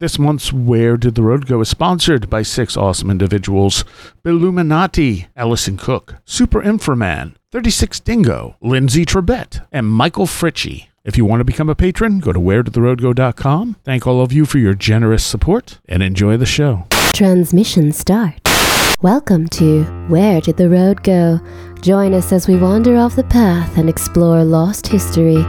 This month's Where Did the Road Go is sponsored by six awesome individuals Illuminati, Allison Cook, Super Inframan, 36 Dingo, Lindsay Trebet, and Michael Fritchie. If you want to become a patron, go to wheredidtheroadgo.com. Thank all of you for your generous support and enjoy the show. Transmission start. Welcome to Where Did the Road Go? Join us as we wander off the path and explore lost history,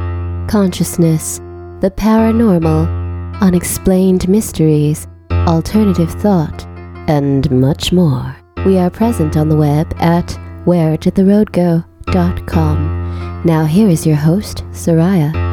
consciousness, the paranormal, unexplained mysteries, alternative thought, and much more. We are present on the web at where did the road wheredidtheroadgo.com. Now here is your host, Seriah.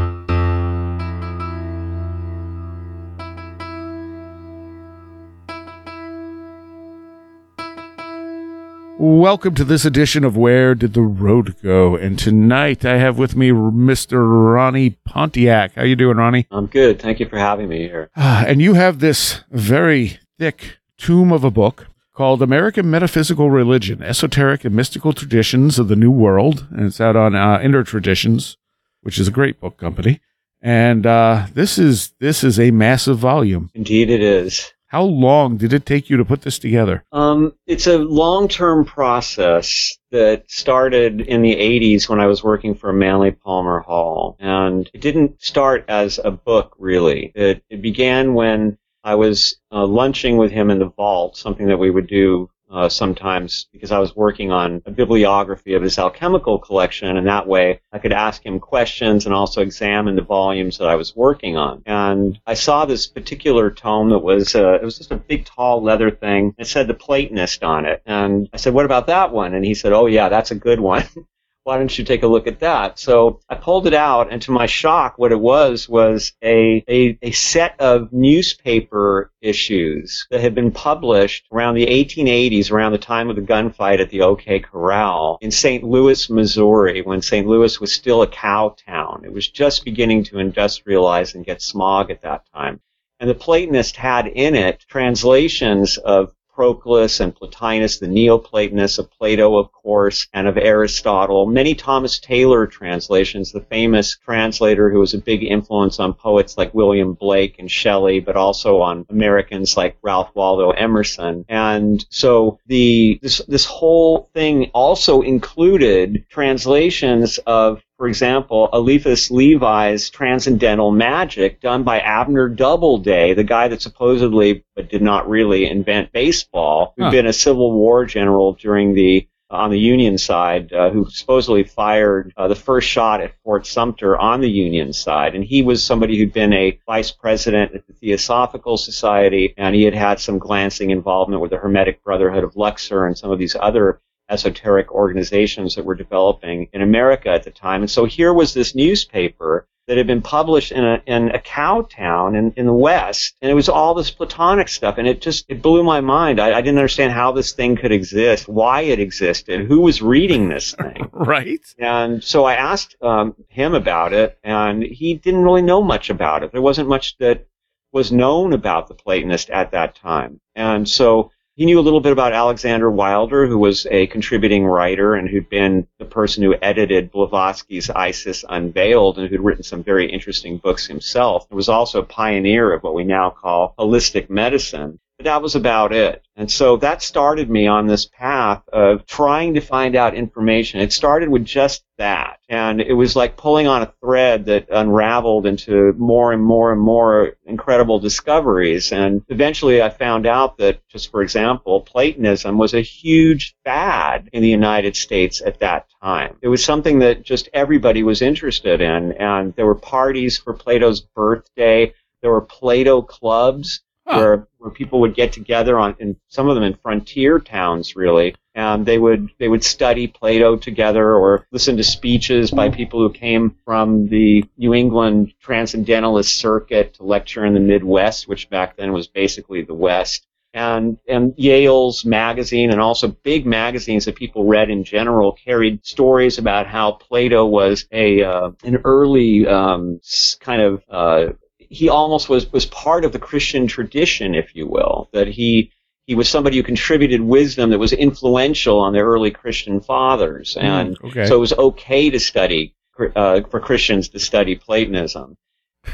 Welcome to this edition of Where Did the Road Go? And tonight I have with me Mr. Ronnie Pontiac. How you doing, Ronnie? I'm good. Thank you for having me here. Ah, and you have this very thick tome of a book called American Metaphysical Religion, Esoteric and Mystical Traditions of the New World. And it's out on uh, Inner Traditions, which is a great book company. And uh, this is this is a massive volume. Indeed, it is. How long did it take you to put this together? Um, it's a long-term process that started in the 80s when I was working for Manly Palmer Hall. And it didn't start as a book, really. It, it began when I was uh, lunching with him in the vault, something that we would do uh, sometimes because I was working on a bibliography of his alchemical collection, and that way I could ask him questions and also examine the volumes that I was working on. And I saw this particular tome that was uh, it was just a big tall leather thing. It said the Platonist on it, and I said, "What about that one?" And he said, "Oh yeah, that's a good one." why don't you take a look at that? So I pulled it out, and to my shock, what it was was a, a, a, set of newspaper issues that had been published around the 1880s, around the time of the gunfight at the OK Corral in St. Louis, Missouri, when St. Louis was still a cow town. It was just beginning to industrialize and get smog at that time. And the Platonist had in it translations of Proclus and Plotinus, the Neoplatonists of Plato, of course, and of Aristotle. Many Thomas Taylor translations, the famous translator who was a big influence on poets like William Blake and Shelley, but also on Americans like Ralph Waldo Emerson. And so the this this whole thing also included translations of for example, Eliphas Levi's Transcendental Magic done by Abner Doubleday, the guy that supposedly but did not really invent baseball, who'd huh. been a Civil War general during the on the Union side, uh, who supposedly fired uh, the first shot at Fort Sumter on the Union side. And he was somebody who'd been a vice president at the Theosophical Society, and he had had some glancing involvement with the Hermetic Brotherhood of Luxor and some of these other esoteric organizations that were developing in America at the time. And so here was this newspaper that had been published in a, in a cow town in, in the West, and it was all this Platonic stuff, and it just it blew my mind. I, I didn't understand how this thing could exist, why it existed, who was reading this thing. right. And so I asked um, him about it, and he didn't really know much about it. There wasn't much that was known about the Platonist at that time, and so he knew a little bit about Alexander Wilder, who was a contributing writer and who'd been the person who edited Blavatsky's Isis Unveiled and who'd written some very interesting books himself. He was also a pioneer of what we now call holistic medicine. That was about it. And so that started me on this path of trying to find out information. It started with just that. And it was like pulling on a thread that unraveled into more and more and more incredible discoveries. And eventually I found out that, just for example, Platonism was a huge fad in the United States at that time. It was something that just everybody was interested in. And there were parties for Plato's birthday. There were Plato clubs huh. where where people would get together on, in some of them in frontier towns, really, and they would they would study Plato together or listen to speeches by people who came from the New England Transcendentalist circuit to lecture in the Midwest, which back then was basically the West. And, and Yale's magazine and also big magazines that people read in general carried stories about how Plato was a uh, an early um, kind of uh, he almost was was part of the Christian tradition, if you will. That he he was somebody who contributed wisdom that was influential on the early Christian fathers, hmm, and mm, okay. so it was okay to study uh, for Christians to study Platonism.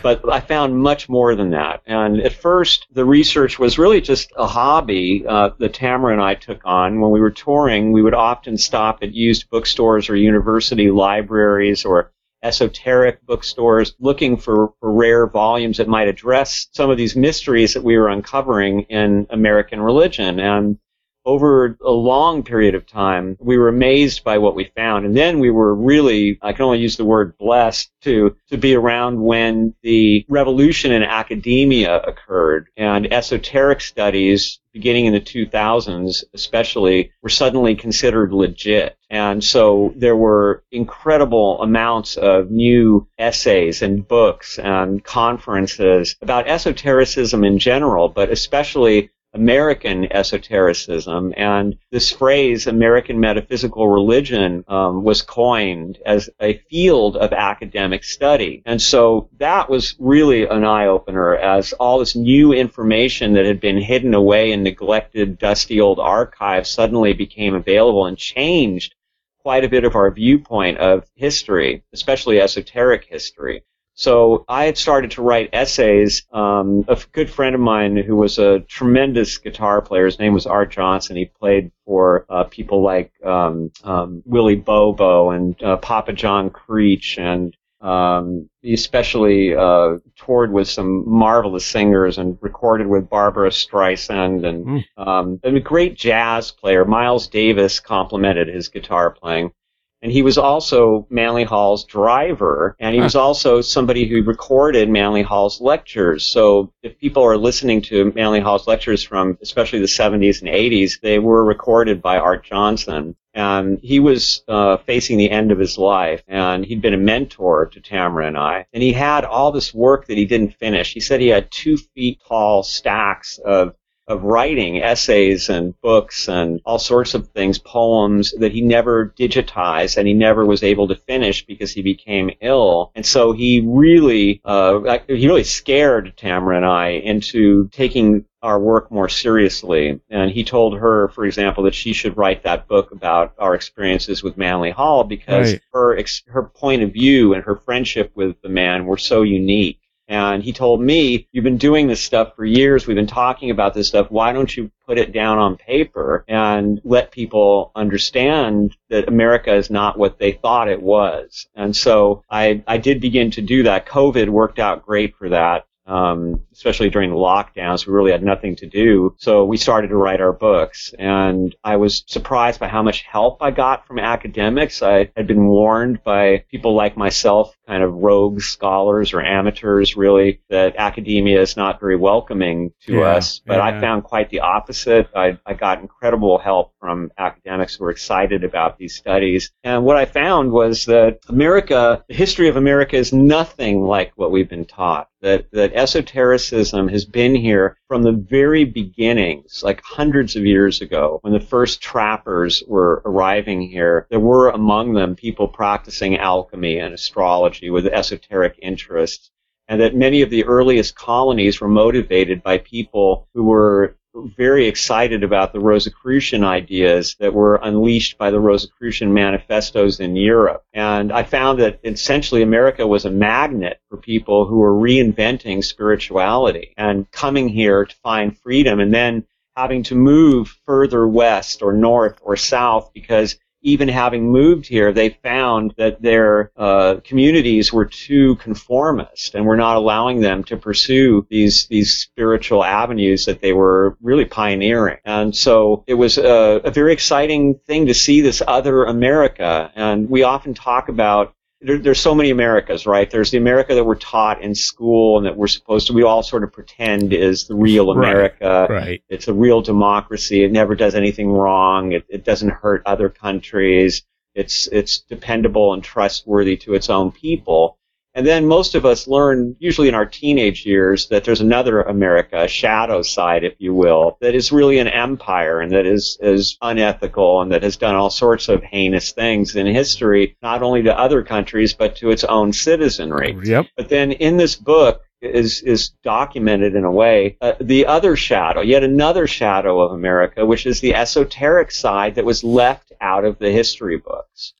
but I found much more than that. And at first, the research was really just a hobby uh, that Tamara and I took on. When we were touring, we would often stop at used bookstores or university libraries or esoteric bookstores looking for, for rare volumes that might address some of these mysteries that we were uncovering in American religion. And over a long period of time, we were amazed by what we found. And then we were really, I can only use the word blessed to, to be around when the revolution in academia occurred and esoteric studies beginning in the 2000s especially were suddenly considered legit. And so there were incredible amounts of new essays and books and conferences about esotericism in general, but especially American esotericism, and this phrase, American metaphysical religion, um, was coined as a field of academic study. And so that was really an eye opener as all this new information that had been hidden away in neglected, dusty old archives suddenly became available and changed quite a bit of our viewpoint of history, especially esoteric history. So I had started to write essays. Um, a good friend of mine who was a tremendous guitar player, his name was Art Johnson. He played for uh, people like um, um, Willie Bobo and uh, Papa John Creach, and um, he especially uh, toured with some marvelous singers and recorded with Barbra Streisand and, mm. um, and a great jazz player. Miles Davis complimented his guitar playing. And he was also Manly Hall's driver, and he was also somebody who recorded Manly Hall's lectures. So if people are listening to Manly Hall's lectures from especially the 70s and 80s, they were recorded by Art Johnson. And he was uh, facing the end of his life, and he'd been a mentor to Tamara and I. And he had all this work that he didn't finish. He said he had two feet tall stacks of of writing essays and books and all sorts of things, poems that he never digitized and he never was able to finish because he became ill. And so he really, uh, he really scared Tamara and I into taking our work more seriously. And he told her, for example, that she should write that book about our experiences with Manly Hall because right. her her point of view and her friendship with the man were so unique. And he told me, you've been doing this stuff for years. We've been talking about this stuff. Why don't you put it down on paper and let people understand that America is not what they thought it was? And so I, I did begin to do that. COVID worked out great for that um, especially during the lockdowns. We really had nothing to do. So we started to write our books. And I was surprised by how much help I got from academics. I had been warned by people like myself, kind of rogue scholars or amateurs, really, that academia is not very welcoming to yeah, us. But yeah. I found quite the opposite. I, I got incredible help from academics who were excited about these studies. And what I found was that America, the history of America is nothing like what we've been taught. That, that esotericism has been here from the very beginnings, like hundreds of years ago, when the first trappers were arriving here. There were among them people practicing alchemy and astrology with esoteric interests and that many of the earliest colonies were motivated by people who were very excited about the Rosicrucian ideas that were unleashed by the Rosicrucian manifestos in Europe. And I found that essentially America was a magnet for people who were reinventing spirituality and coming here to find freedom and then having to move further west or north or south because even having moved here, they found that their uh, communities were too conformist and were not allowing them to pursue these these spiritual avenues that they were really pioneering. And so it was a, a very exciting thing to see this other America. And we often talk about there, there's so many Americas, right? There's the America that we're taught in school and that we're supposed to, we all sort of pretend is the real America. Right. right. It's a real democracy. It never does anything wrong. It, it doesn't hurt other countries. It's, it's dependable and trustworthy to its own people. And then most of us learn, usually in our teenage years, that there's another America, a shadow side, if you will, that is really an empire and that is, is unethical and that has done all sorts of heinous things in history, not only to other countries, but to its own citizenry. Yep. But then in this book, is is documented in a way. Uh, the other shadow, yet another shadow of America, which is the esoteric side that was left out of the history books.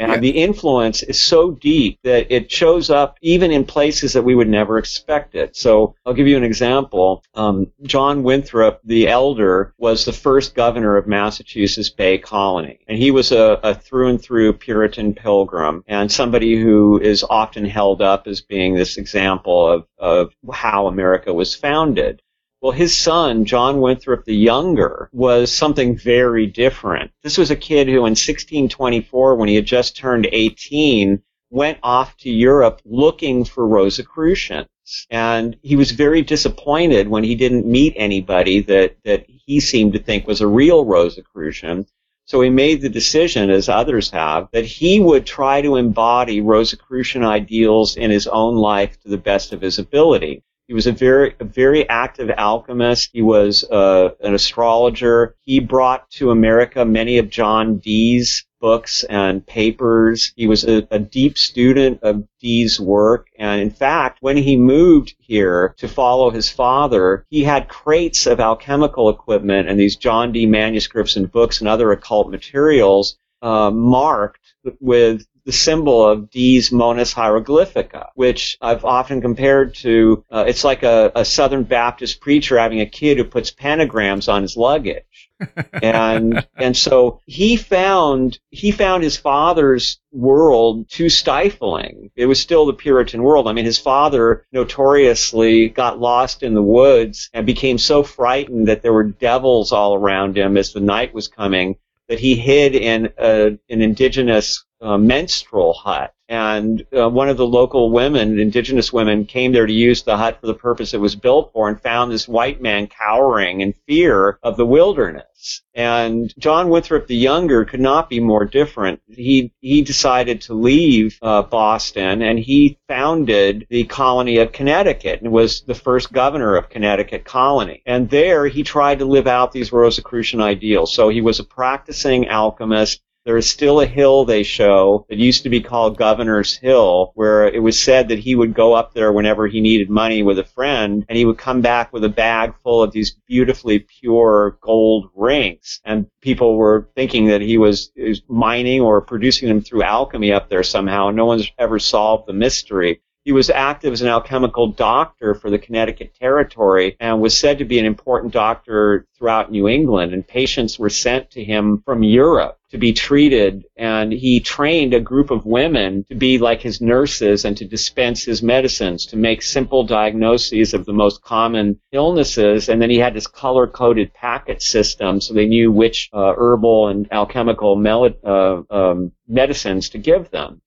And yeah. the influence is so deep that it shows up even in places that we would never expect it. So I'll give you an example. Um, John Winthrop, the elder, was the first governor of Massachusetts Bay Colony. And he was a, a through and through Puritan pilgrim and somebody who is often held up as being this example of, of how America was founded. Well, his son, John Winthrop the Younger, was something very different. This was a kid who in 1624, when he had just turned 18, went off to Europe looking for Rosicrucians. And he was very disappointed when he didn't meet anybody that, that he seemed to think was a real Rosicrucian. So he made the decision, as others have, that he would try to embody Rosicrucian ideals in his own life to the best of his ability. He was a very, a very active alchemist. He was uh, an astrologer. He brought to America many of John Dee's books and papers. He was a, a, deep student of Dee's work. And in fact, when he moved here to follow his father, he had crates of alchemical equipment and these John Dee manuscripts and books and other occult materials uh, marked with the symbol of Dee's Monas Hieroglyphica, which I've often compared to, uh, it's like a, a Southern Baptist preacher having a kid who puts pentagrams on his luggage. and and so he found he found his father's world too stifling. It was still the Puritan world. I mean, his father notoriously got lost in the woods and became so frightened that there were devils all around him as the night was coming that he hid in a, an indigenous uh, menstrual hut. And uh, one of the local women, indigenous women, came there to use the hut for the purpose it was built for and found this white man cowering in fear of the wilderness. And John Winthrop the Younger could not be more different. He, he decided to leave uh, Boston and he founded the colony of Connecticut and was the first governor of Connecticut colony. And there he tried to live out these Rosicrucian ideals. So he was a practicing alchemist. There is still a hill they show that used to be called Governor's Hill, where it was said that he would go up there whenever he needed money with a friend, and he would come back with a bag full of these beautifully pure gold rings. And people were thinking that he was, was mining or producing them through alchemy up there somehow. No one's ever solved the mystery. He was active as an alchemical doctor for the Connecticut Territory and was said to be an important doctor throughout New England. And patients were sent to him from Europe to be treated. And he trained a group of women to be like his nurses and to dispense his medicines, to make simple diagnoses of the most common illnesses. And then he had this color coded packet system so they knew which uh, herbal and alchemical mel- uh, um, medicines to give them.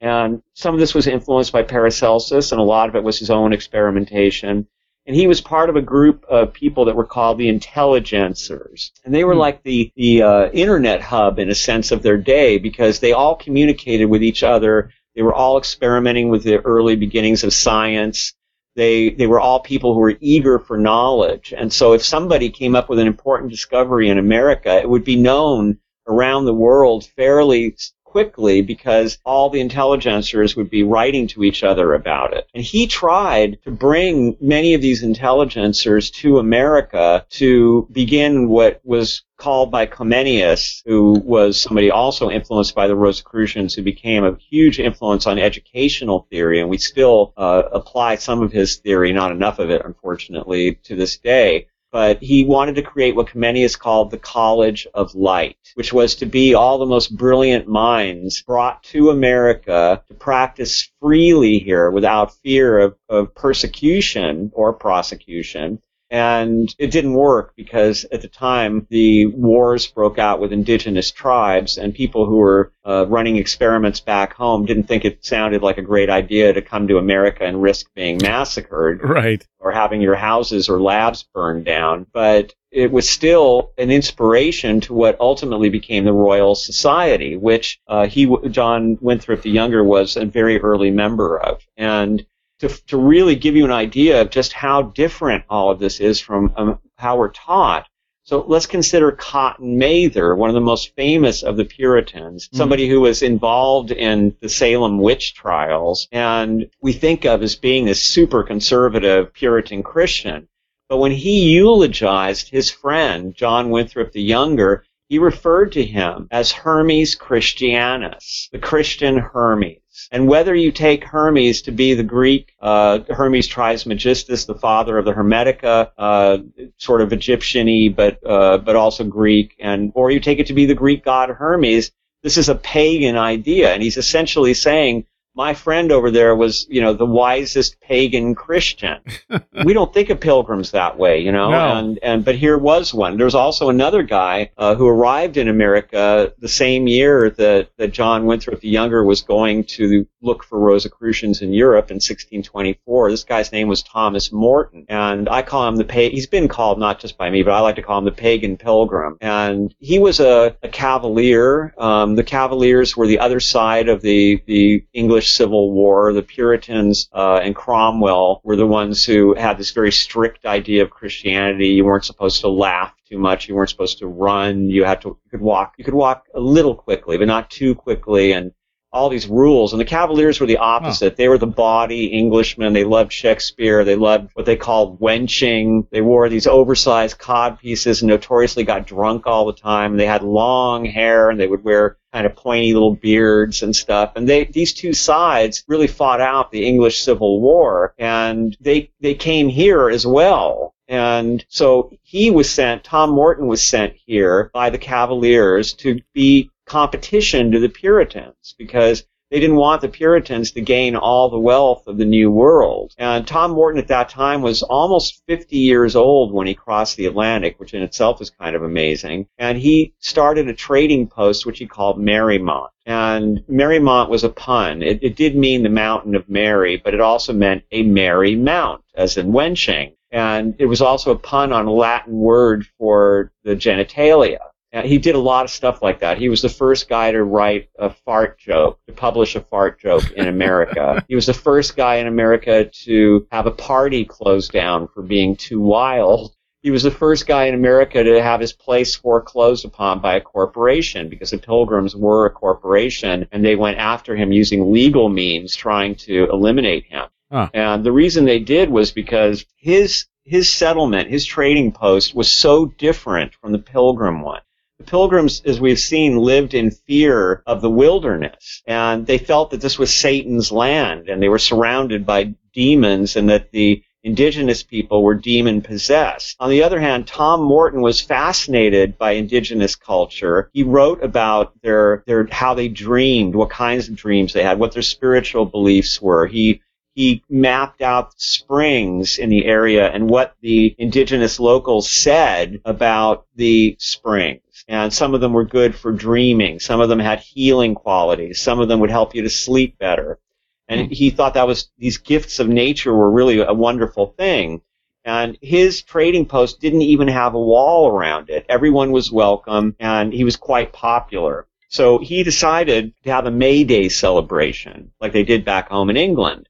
And some of this was influenced by Paracelsus, and a lot of it was his own experimentation. And he was part of a group of people that were called the intelligencers. And they were mm. like the, the uh, internet hub in a sense of their day because they all communicated with each other. They were all experimenting with the early beginnings of science. They, they were all people who were eager for knowledge. And so if somebody came up with an important discovery in America, it would be known around the world fairly quickly because all the intelligencers would be writing to each other about it. And he tried to bring many of these intelligencers to America to begin what was called by Comenius, who was somebody also influenced by the Rosicrucians, who became a huge influence on educational theory, and we still uh, apply some of his theory, not enough of it, unfortunately, to this day but he wanted to create what Comenius called the College of Light, which was to be all the most brilliant minds brought to America to practice freely here without fear of, of persecution or prosecution and it didn't work because at the time the wars broke out with indigenous tribes and people who were uh, running experiments back home didn't think it sounded like a great idea to come to America and risk being massacred. Right. Or having your houses or labs burned down. But it was still an inspiration to what ultimately became the Royal Society, which uh, he, John Winthrop the Younger, was a very early member of. And to, to really give you an idea of just how different all of this is from um, how we're taught. So let's consider Cotton Mather, one of the most famous of the Puritans, mm-hmm. somebody who was involved in the Salem witch trials, and we think of as being this super conservative Puritan Christian. But when he eulogized his friend, John Winthrop the Younger, he referred to him as Hermes Christianus, the Christian Hermes. And whether you take Hermes to be the Greek uh, Hermes Trismegistus, the father of the Hermetica, uh, sort of Egyptian-y, but uh, but also Greek, and or you take it to be the Greek god Hermes, this is a pagan idea, and he's essentially saying my friend over there was, you know, the wisest pagan Christian. we don't think of pilgrims that way, you know, No. and, and, but here was one. There's also another guy, uh, who arrived in America the same year that, that John Winthrop the Younger was going to look for Rosicrucians in Europe in 1624. This guy's name was Thomas Morton, and I call him the pa- he's been called not just by me, but I like to call him the pagan pilgrim. And he was a, a cavalier. Um, the Cavaliers were the other side of the, the English Civil War. The Puritans uh, and Cromwell were the ones who had this very strict idea of Christianity. You weren't supposed to laugh too much. You weren't supposed to run. You had to. You could walk. You could walk a little quickly, but not too quickly. And all these rules. And the Cavaliers were the opposite. They were the body Englishmen. They loved Shakespeare. They loved what they called wenching. They wore these oversized cod pieces and notoriously got drunk all the time. They had long hair and they would wear kind of pointy little beards and stuff. And they, these two sides really fought out the English Civil War and they, they came here as well. And so he was sent, Tom Morton was sent here by the Cavaliers to be competition to the Puritans because they didn't want the Puritans to gain all the wealth of the New World. And Tom Morton at that time was almost 50 years old when he crossed the Atlantic, which in itself is kind of amazing. And he started a trading post which he called Marymount. And Marymount was a pun. It, it did mean the mountain of Mary, but it also meant a merry mount, as in wenching. And it was also a pun on a Latin word for the genitalia. Uh, he did a lot of stuff like that. He was the first guy to write a fart joke, to publish a fart joke in America. he was the first guy in America to have a party closed down for being too wild. He was the first guy in America to have his place foreclosed upon by a corporation because the Pilgrims were a corporation and they went after him using legal means trying to eliminate him. Huh. And the reason they did was because his his settlement, his trading post was so different from the Pilgrim one. The Pilgrims, as we've seen, lived in fear of the wilderness, and they felt that this was Satan's land, and they were surrounded by demons, and that the indigenous people were demon possessed. On the other hand, Tom Morton was fascinated by indigenous culture. He wrote about their, their, how they dreamed, what kinds of dreams they had, what their spiritual beliefs were. He, he mapped out springs in the area and what the indigenous locals said about the springs. And some of them were good for dreaming. Some of them had healing qualities. Some of them would help you to sleep better. And he thought that was, these gifts of nature were really a wonderful thing. And his trading post didn't even have a wall around it. Everyone was welcome and he was quite popular. So he decided to have a May Day celebration like they did back home in England.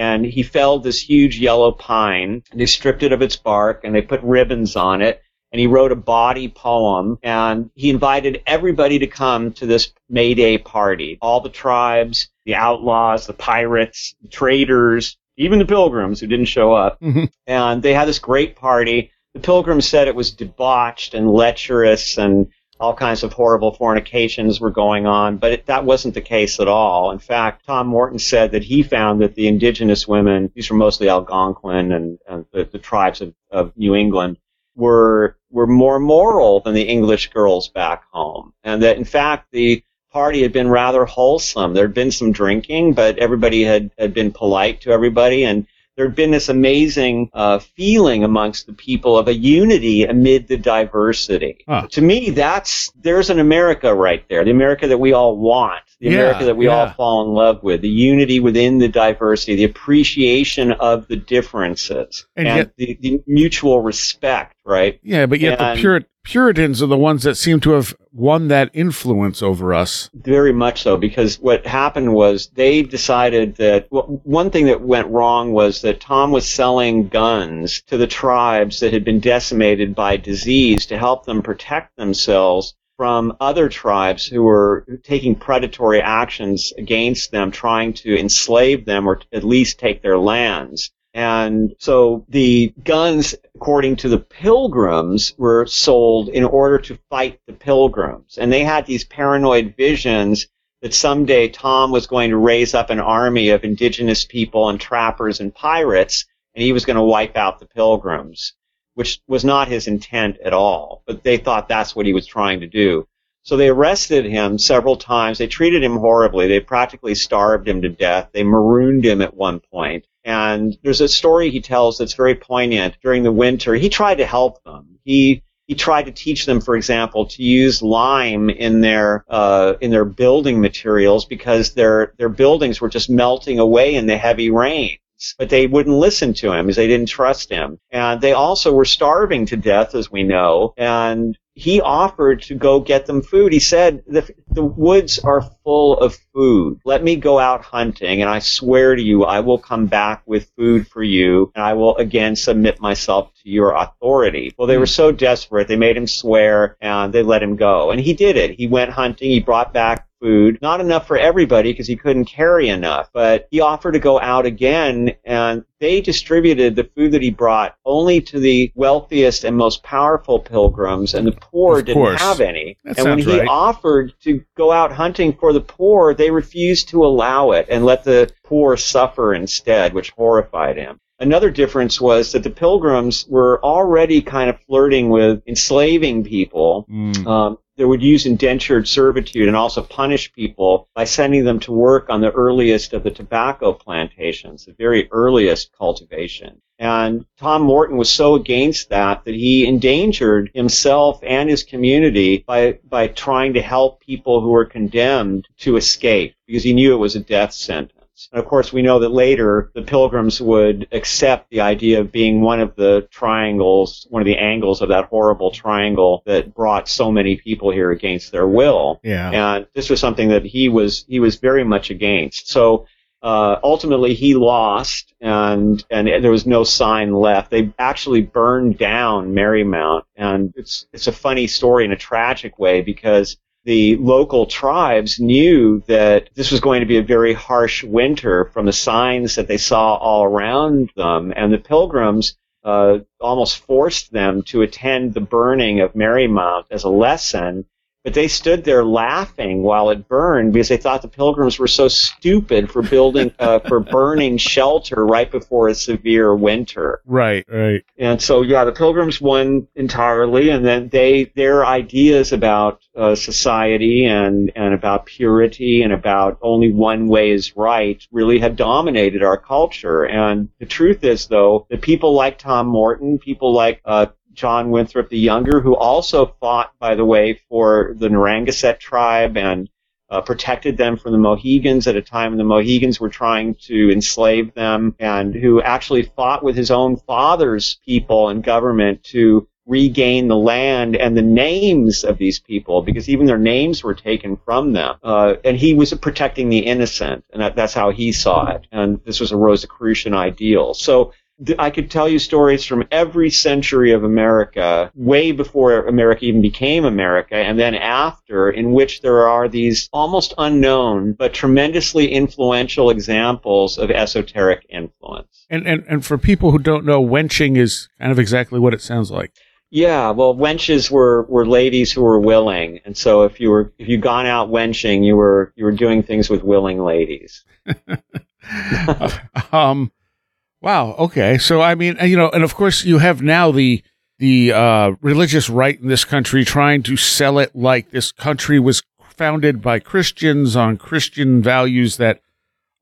And he felled this huge yellow pine and they stripped it of its bark and they put ribbons on it and he wrote a body poem and he invited everybody to come to this May Day party. All the tribes, the outlaws, the pirates, the traders, even the pilgrims who didn't show up. Mhm. And they had this great party. The pilgrims said it was debauched and lecherous and all kinds of horrible fornications were going on, but it, that wasn't the case at all. In fact, Tom Morton said that he found that the indigenous women, these were mostly Algonquin and, and the, the tribes of, of New England, were were more moral than the English girls back home, and that in fact the party had been rather wholesome. There had been some drinking, but everybody had, had been polite to everybody, and there had been this amazing uh, feeling amongst the people of a unity amid the diversity. Huh. To me, that's there's an America right there, the America that we all want, the Yeah, America that we all fall in love with, the unity within the diversity, the appreciation of the differences, And and, yet- the, the mutual respect, right? Yeah, but yet And- the Purit- Puritans are the ones that seem to have won that influence over us. Very much so, because what happened was they decided that well, one thing that went wrong was that Tom was selling guns to the tribes that had been decimated by disease to help them protect themselves from other tribes who were taking predatory actions against them, trying to enslave them or at least take their lands. And so the guns, according to the pilgrims, were sold in order to fight the pilgrims. And they had these paranoid visions that someday Tom was going to raise up an army of indigenous people and trappers and pirates, and he was going to wipe out the pilgrims, which was not his intent at all. But they thought that's what he was trying to do. So they arrested him several times. They treated him horribly. They practically starved him to death. They marooned him at one point. And there's a story he tells that's very poignant. During the winter, he tried to help them. He he tried to teach them, for example, to use lime in their uh, in their building materials because their their buildings were just melting away in the heavy rains. But they wouldn't listen to him because they didn't trust him. And they also were starving to death, as we know. And he offered to go get them food. He said, the, the woods are full of food. Let me go out hunting, and I swear to you, I will come back with food for you, and I will again submit myself to your authority. Well, they were so desperate, they made him swear, and they let him go. And he did it. He went hunting, he brought back food. Not enough for everybody because he couldn't carry enough. But he offered to go out again and they distributed the food that he brought only to the wealthiest and most powerful pilgrims and the poor didn't have any. That and when he right. offered to go out hunting for the poor, they refused to allow it and let the poor suffer instead, which horrified him. Another difference was that the pilgrims were already kind of flirting with enslaving people Mm. um, they would use indentured servitude and also punish people by sending them to work on the earliest of the tobacco plantations, the very earliest cultivation. And Tom Morton was so against that that he endangered himself and his community by, by trying to help people who were condemned to escape because he knew it was a death sentence. And of course, we know that later the pilgrims would accept the idea of being one of the triangles, one of the angles of that horrible triangle that brought so many people here against their will. Yeah. And this was something that he was he was very much against. So uh, ultimately, he lost, and and there was no sign left. They actually burned down Marymount, and it's it's a funny story in a tragic way because the local tribes knew that this was going to be a very harsh winter from the signs that they saw all around them, and the pilgrims uh, almost forced them to attend the burning of Marymount as a lesson. But they stood there laughing while it burned because they thought the pilgrims were so stupid for building, uh, for burning shelter right before a severe winter. Right. Right. And so, yeah, the Pilgrims won entirely, and then they their ideas about uh, society and and about purity and about only one way is right really have dominated our culture. And the truth is, though, that people like Tom Morton, people like uh, John Winthrop the Younger, who also fought, by the way, for the Narragansett tribe and uh, protected them from the Mohegans at a time when the Mohegans were trying to enslave them, and who actually fought with his own father's people and government to regain the land and the names of these people because even their names were taken from them. Uh, and he was protecting the innocent, and that, that's how he saw it. And this was a Rosicrucian ideal. So I could tell you stories from every century of America, way before America even became America, and then after, in which there are these almost unknown but tremendously influential examples of esoteric influence. And, and and for people who don't know, wenching is kind of exactly what it sounds like. Yeah, well, wenches were, were ladies who were willing, and so if you were if you gone out wenching, you were you were doing things with willing ladies. um, wow. Okay. So I mean, you know, and of course, you have now the the uh, religious right in this country trying to sell it like this country was founded by Christians on Christian values that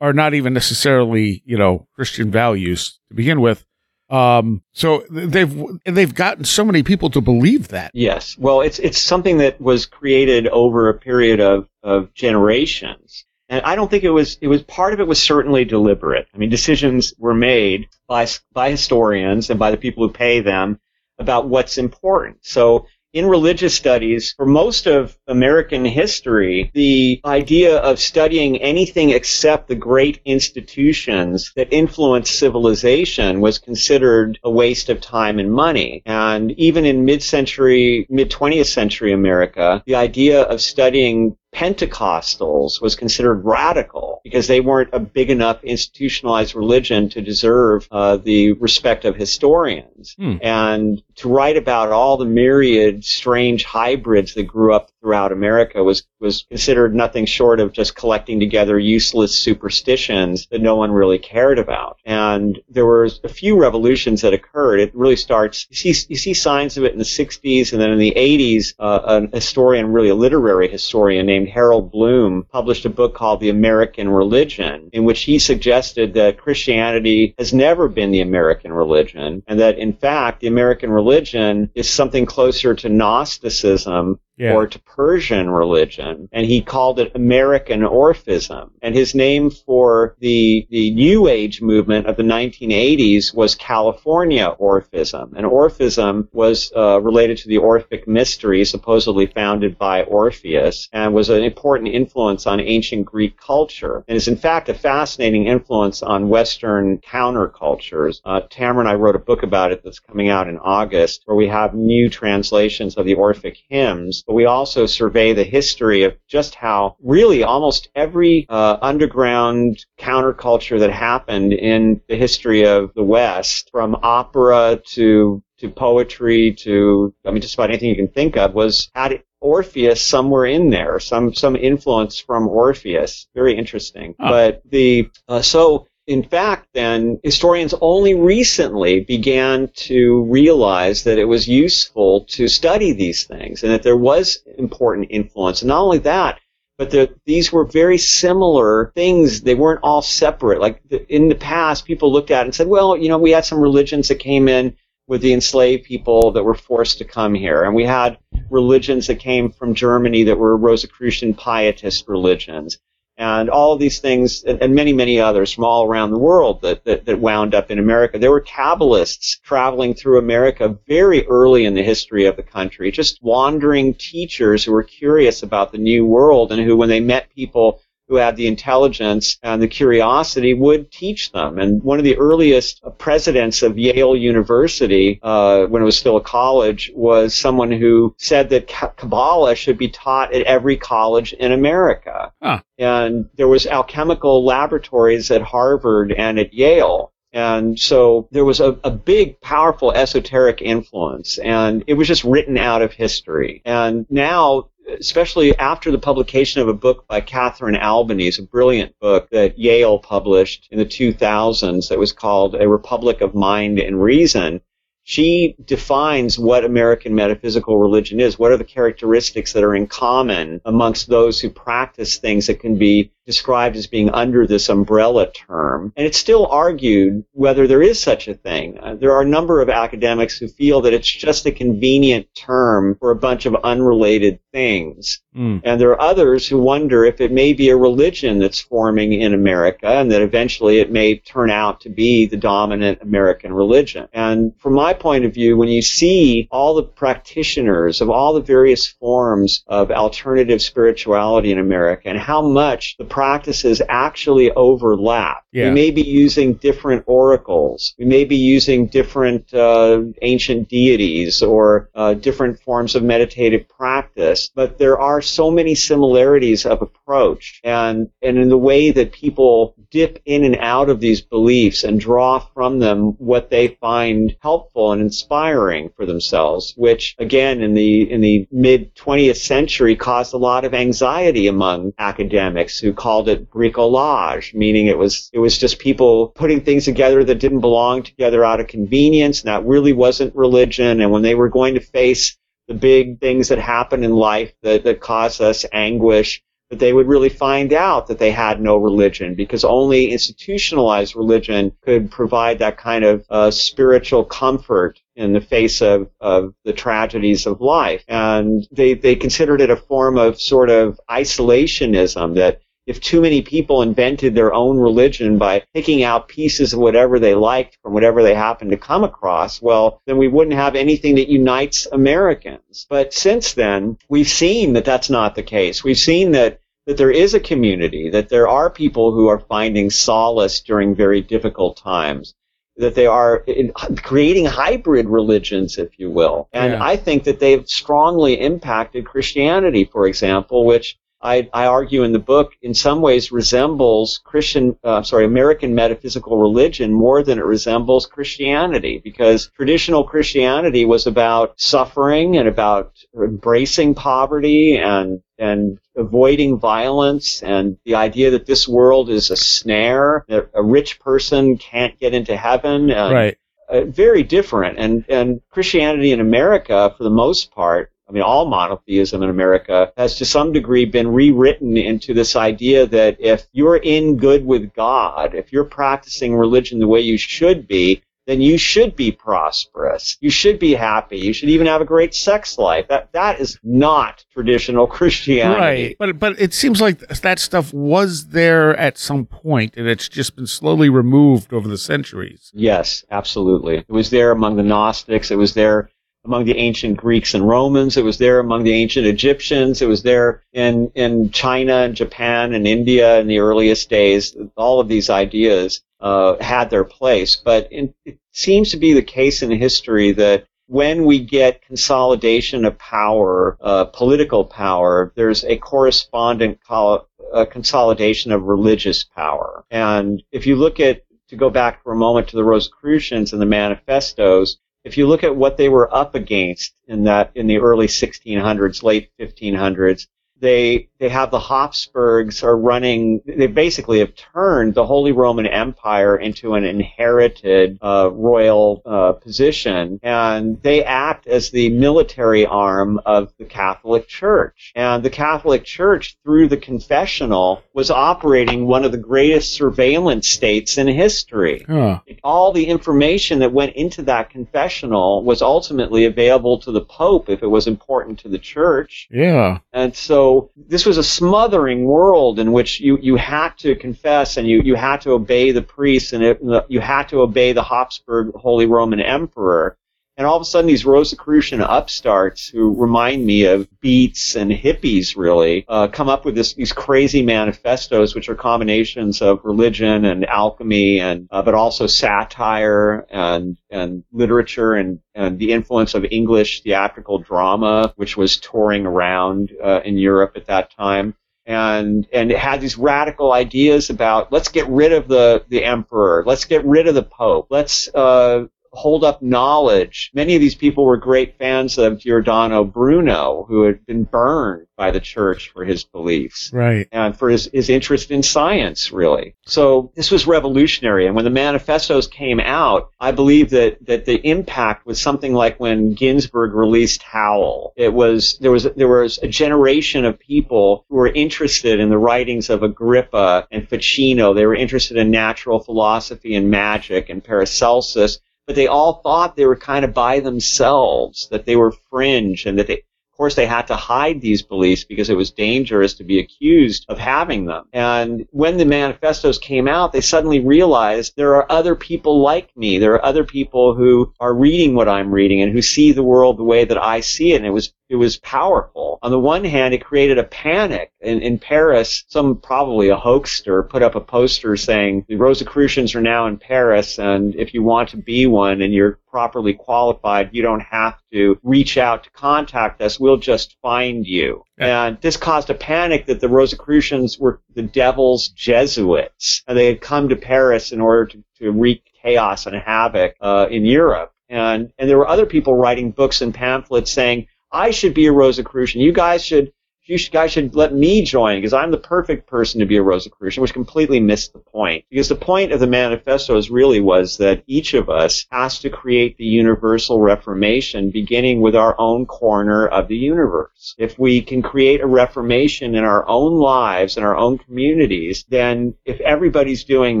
are not even necessarily, you know, Christian values to begin with. Um, so they've they've gotten so many people to believe that. Yes. Well, it's it's something that was created over a period of, of generations. And I don't think it was it was part of it was certainly deliberate. I mean, decisions were made by by historians and by the people who pay them about what's important. So in religious studies, for most of American history, the idea of studying anything except the great institutions that influence civilization was considered a waste of time and money. And even in mid-century, mid-20th century America, the idea of studying Pentecostals was considered radical. because they weren't a big enough institutionalized religion to deserve uh, the respect of historians. Hmm. And to write about all the myriad strange hybrids that grew up throughout America was was considered nothing short of just collecting together useless superstitions that no one really cared about. And there were a few revolutions that occurred. It really starts. You see, you see signs of it in the 60s, and then in the 80s, uh, a historian, really a literary historian named Harold Bloom, published a book called The American Religion, in which he suggested that Christianity has never been the American religion, and that in fact the American religion is something closer to Gnosticism Yeah. or to Persian religion, and he called it American Orphism. And his name for the the New Age movement of the 1980s was California Orphism, and Orphism was uh, related to the Orphic mystery, supposedly founded by Orpheus, and was an important influence on ancient Greek culture, and is in fact a fascinating influence on Western countercultures. Uh, Tamara and I wrote a book about it that's coming out in August, where we have new translations of the Orphic hymns, but we also survey the history of just how really almost every uh, underground counterculture that happened in the history of the West, from opera to to poetry to I mean just about anything you can think of was had Orpheus somewhere in there, some some influence from Orpheus. Very interesting. Huh. But the uh, so in fact, then historians only recently began to realize that it was useful to study these things and that there was important influence. And not only that, but that these were very similar things. They weren't all separate. Like the, in the past, people looked at it and said, well, you know, we had some religions that came in with the enslaved people that were forced to come here. And we had religions that came from Germany that were Rosicrucian pietist religions. And all of these things, and, many, many others from all around the world that, that, that wound up in America. There were Kabbalists traveling through America very early in the history of the country, just wandering teachers who were curious about the new world and who, when they met people who had the intelligence and the curiosity would teach them. And one of the earliest presidents of Yale University, uh, when it was still a college, was someone who said that Kabbalah should be taught at every college in America. Huh. And there was alchemical laboratories at Harvard and at Yale. And so there was a, a big, powerful esoteric influence, and it was just written out of history. And now especially after the publication of a book by Catherine Albanese, a brilliant book that Yale published in the 2000s that was called A Republic of Mind and Reason. She defines what American metaphysical religion is. What are the characteristics that are in common amongst those who practice things that can be described as being under this umbrella term? And it's still argued whether there is such a thing. Uh, there are a number of academics who feel that it's just a convenient term for a bunch of unrelated things. Mm. And there are others who wonder if it may be a religion that's forming in America and that eventually it may turn out to be the dominant American religion. And from my point of view, when you see all the practitioners of all the various forms of alternative spirituality in America and how much the practices actually overlap, Yeah. we may be using different oracles. We may be using different uh, ancient deities or uh, different forms of meditative practice, but there are so many similarities of approach and, and in the way that people dip in and out of these beliefs and draw from them what they find helpful and inspiring for themselves, which again in the in the mid 20th century caused a lot of anxiety among academics who called it bricolage, meaning it was it was just people putting things together that didn't belong together out of convenience, and that really wasn't religion. And when they were going to face the big things that happen in life that, that cause us anguish, that they would really find out that they had no religion because only institutionalized religion could provide that kind of uh, spiritual comfort in the face of, of the tragedies of life. And they, they considered it a form of sort of isolationism that if too many people invented their own religion by picking out pieces of whatever they liked from whatever they happened to come across, well, then we wouldn't have anything that unites Americans. But since then, we've seen that that's not the case. We've seen that that there is a community, that there are people who are finding solace during very difficult times, that they are in, creating hybrid religions, if you will. And Yeah. I think that they've strongly impacted Christianity, for example, which I, I argue in the book, in some ways resembles Christian, uh, sorry, American metaphysical religion more than it resembles Christianity, because traditional Christianity was about suffering and about embracing poverty and and avoiding violence and the idea that this world is a snare, that a rich person can't get into heaven. And, right. Uh, very different. And, and Christianity in America, for the most part, I mean, all monotheism in America has to some degree been rewritten into this idea that if you're in good with God, if you're practicing religion the way you should be, then you should be prosperous. You should be happy. You should even have a great sex life. That that is not traditional Christianity. Right. But but it seems like that stuff was there at some point and it's just been slowly removed over the centuries. Yes, absolutely. It was there among the Gnostics. It was there among the ancient Greeks and Romans. It was there among the ancient Egyptians. It was there in, in China and Japan and India in the earliest days. All of these ideas uh, had their place. But in, it seems to be the case in history that when we get consolidation of power, uh, political power, there's a corresponding col- uh, consolidation of religious power. And if you look at, to go back for a moment to the Rosicrucians and the manifestos, if you look at what they were up against in that in the early 1600s, late 1500s, they they have the Habsburgs are running. They basically have turned the Holy Roman Empire into an inherited uh, royal uh, position, and they act as the military arm of the Catholic Church. And the Catholic Church, through the confessional, was operating one of the greatest surveillance states in history. Huh. All the information that went into that confessional was ultimately available to the Pope if it was important to the Church. Yeah. And so this was a smothering world in which you, you had to confess and you, you had to obey the priests and it, you had to obey the Habsburg Holy Roman Emperor. And all of a sudden, these Rosicrucian upstarts who remind me of beats and hippies, really, uh, come up with this, these crazy manifestos, which are combinations of religion and alchemy, and uh, but also satire and and literature and, and the influence of English theatrical drama, which was touring around uh, in Europe at that time. And and it had these radical ideas about let's get rid of the the emperor, let's get rid of the pope, let's uh, hold up knowledge. Many of these people were great fans of Giordano Bruno, who had been burned by the church for his beliefs Right. and for his, his interest in science, really. So this was revolutionary. And when the manifestos came out, I believe that, that the impact was something like when Ginsberg released Howl. It was, there was, there was a generation of people who were interested in the writings of Agrippa and Ficino. They were interested in natural philosophy and magic and Paracelsus but they all thought they were kind of by themselves, that they were fringe, and that they, of course, they had to hide these beliefs because it was dangerous to be accused of having them. And when the manifestos came out, they suddenly realized there are other people like me. There are other people who are reading what I'm reading and who see the world the way that I see it. And it was it was powerful. On the one hand, it created a panic. In, in Paris, some probably a hoaxer put up a poster saying the Rosicrucians are now in Paris, and if you want to be one and you're properly qualified, you don't have to reach out to contact us. We'll just find you. Yeah. And this caused a panic that the Rosicrucians were the devil's Jesuits, and they had come to Paris in order to, to wreak chaos and havoc uh, in Europe. And and there were other people writing books and pamphlets saying, I should be a Rosicrucian. You guys should, you guys should let me join because I'm the perfect person to be a Rosicrucian, which completely missed the point. Because the point of the manifestos really was that each of us has to create the universal reformation beginning with our own corner of the universe. If we can create a reformation in our own lives, and our own communities, then if everybody's doing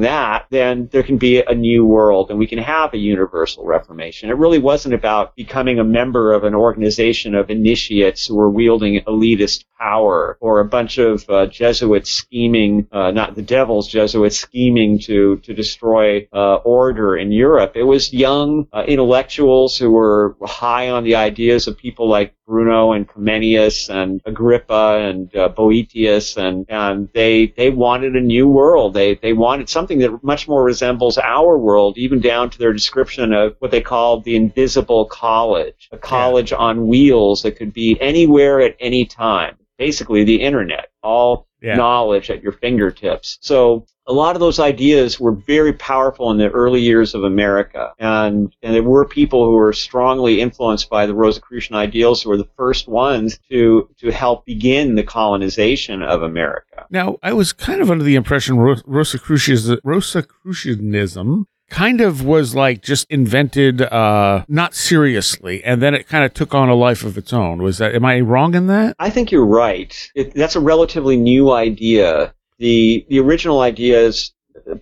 that, then there can be a new world and we can have a universal reformation. It really wasn't about becoming a member of an organization of initiates who were wielding elitist power or a bunch of uh, Jesuits scheming, uh, not the devil's Jesuits scheming to, to destroy uh, order in Europe. It was young uh, intellectuals who were high on the ideas of people like Bruno and Comenius and Agrippa and uh, Boethius, and, and they they wanted a new world. They they wanted something that much more resembles our world, even down to their description of what they called the invisible college, a college yeah. on wheels that could be anywhere at any time. Basically, the internet, all yeah. knowledge at your fingertips. So a lot of those ideas were very powerful in the early years of America. And, and there were people who were strongly influenced by the Rosicrucian ideals who were the first ones to, to help begin the colonization of America. Now, I was kind of under the impression Rosicrucianism kind of was like just invented uh not seriously and then it kind of took on a life of its own. Was that am i wrong in that? I think you're right. It, that's a relatively new idea. The the original ideas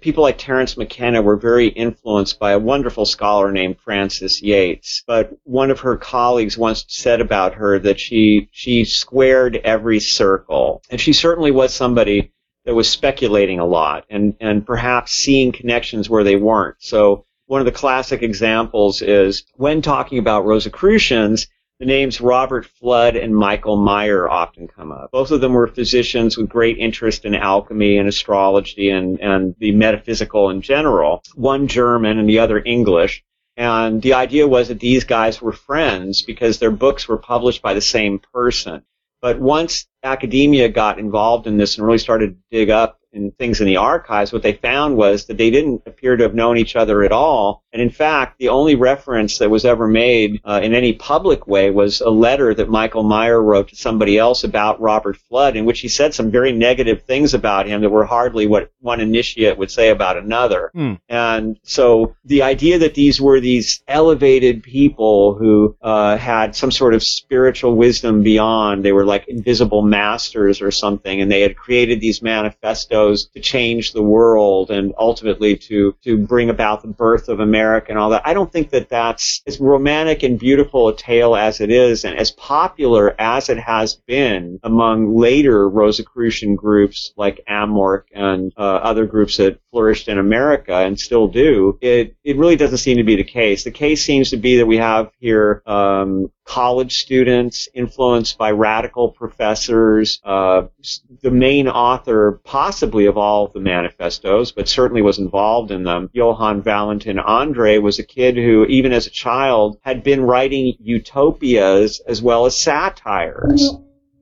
people like Terence McKenna were very influenced by a wonderful scholar named Frances Yates. But one of her colleagues once said about her that she she squared every circle, and she certainly was somebody that was speculating a lot and and perhaps seeing connections where they weren't. So one of the classic examples is when talking about Rosicrucians, the names Robert Fludd and Michael Maier often come up. Both of them were physicians with great interest in alchemy and astrology and, and the metaphysical in general. One German and the other English. And the idea was that these guys were friends because their books were published by the same person. But once academia got involved in this and really started to dig up and things in the archives, what they found was that they didn't appear to have known each other at all. And in fact, the only reference that was ever made uh, in any public way was a letter that Michael Maier wrote to somebody else about Robert Fludd, in which he said some very negative things about him that were hardly what one initiate would say about another. Mm. And so the idea that these were these elevated people who uh, had some sort of spiritual wisdom beyond, they were like invisible masters or something, and they had created these manifestos to change the world and ultimately to, to bring about the birth of America and all that. I don't think that that's as romantic and beautiful a tale as it is and as popular as it has been among later Rosicrucian groups like AMORC and uh, other groups that flourished in America and still do. It, it really doesn't seem to be the case. The case seems to be that we have here um, college students influenced by radical professors. Uh, the main author, possibly of all of the manifestos, but certainly was involved in them, Johann Valentin Andreae, was a kid who, even as a child, had been writing utopias as well as satires.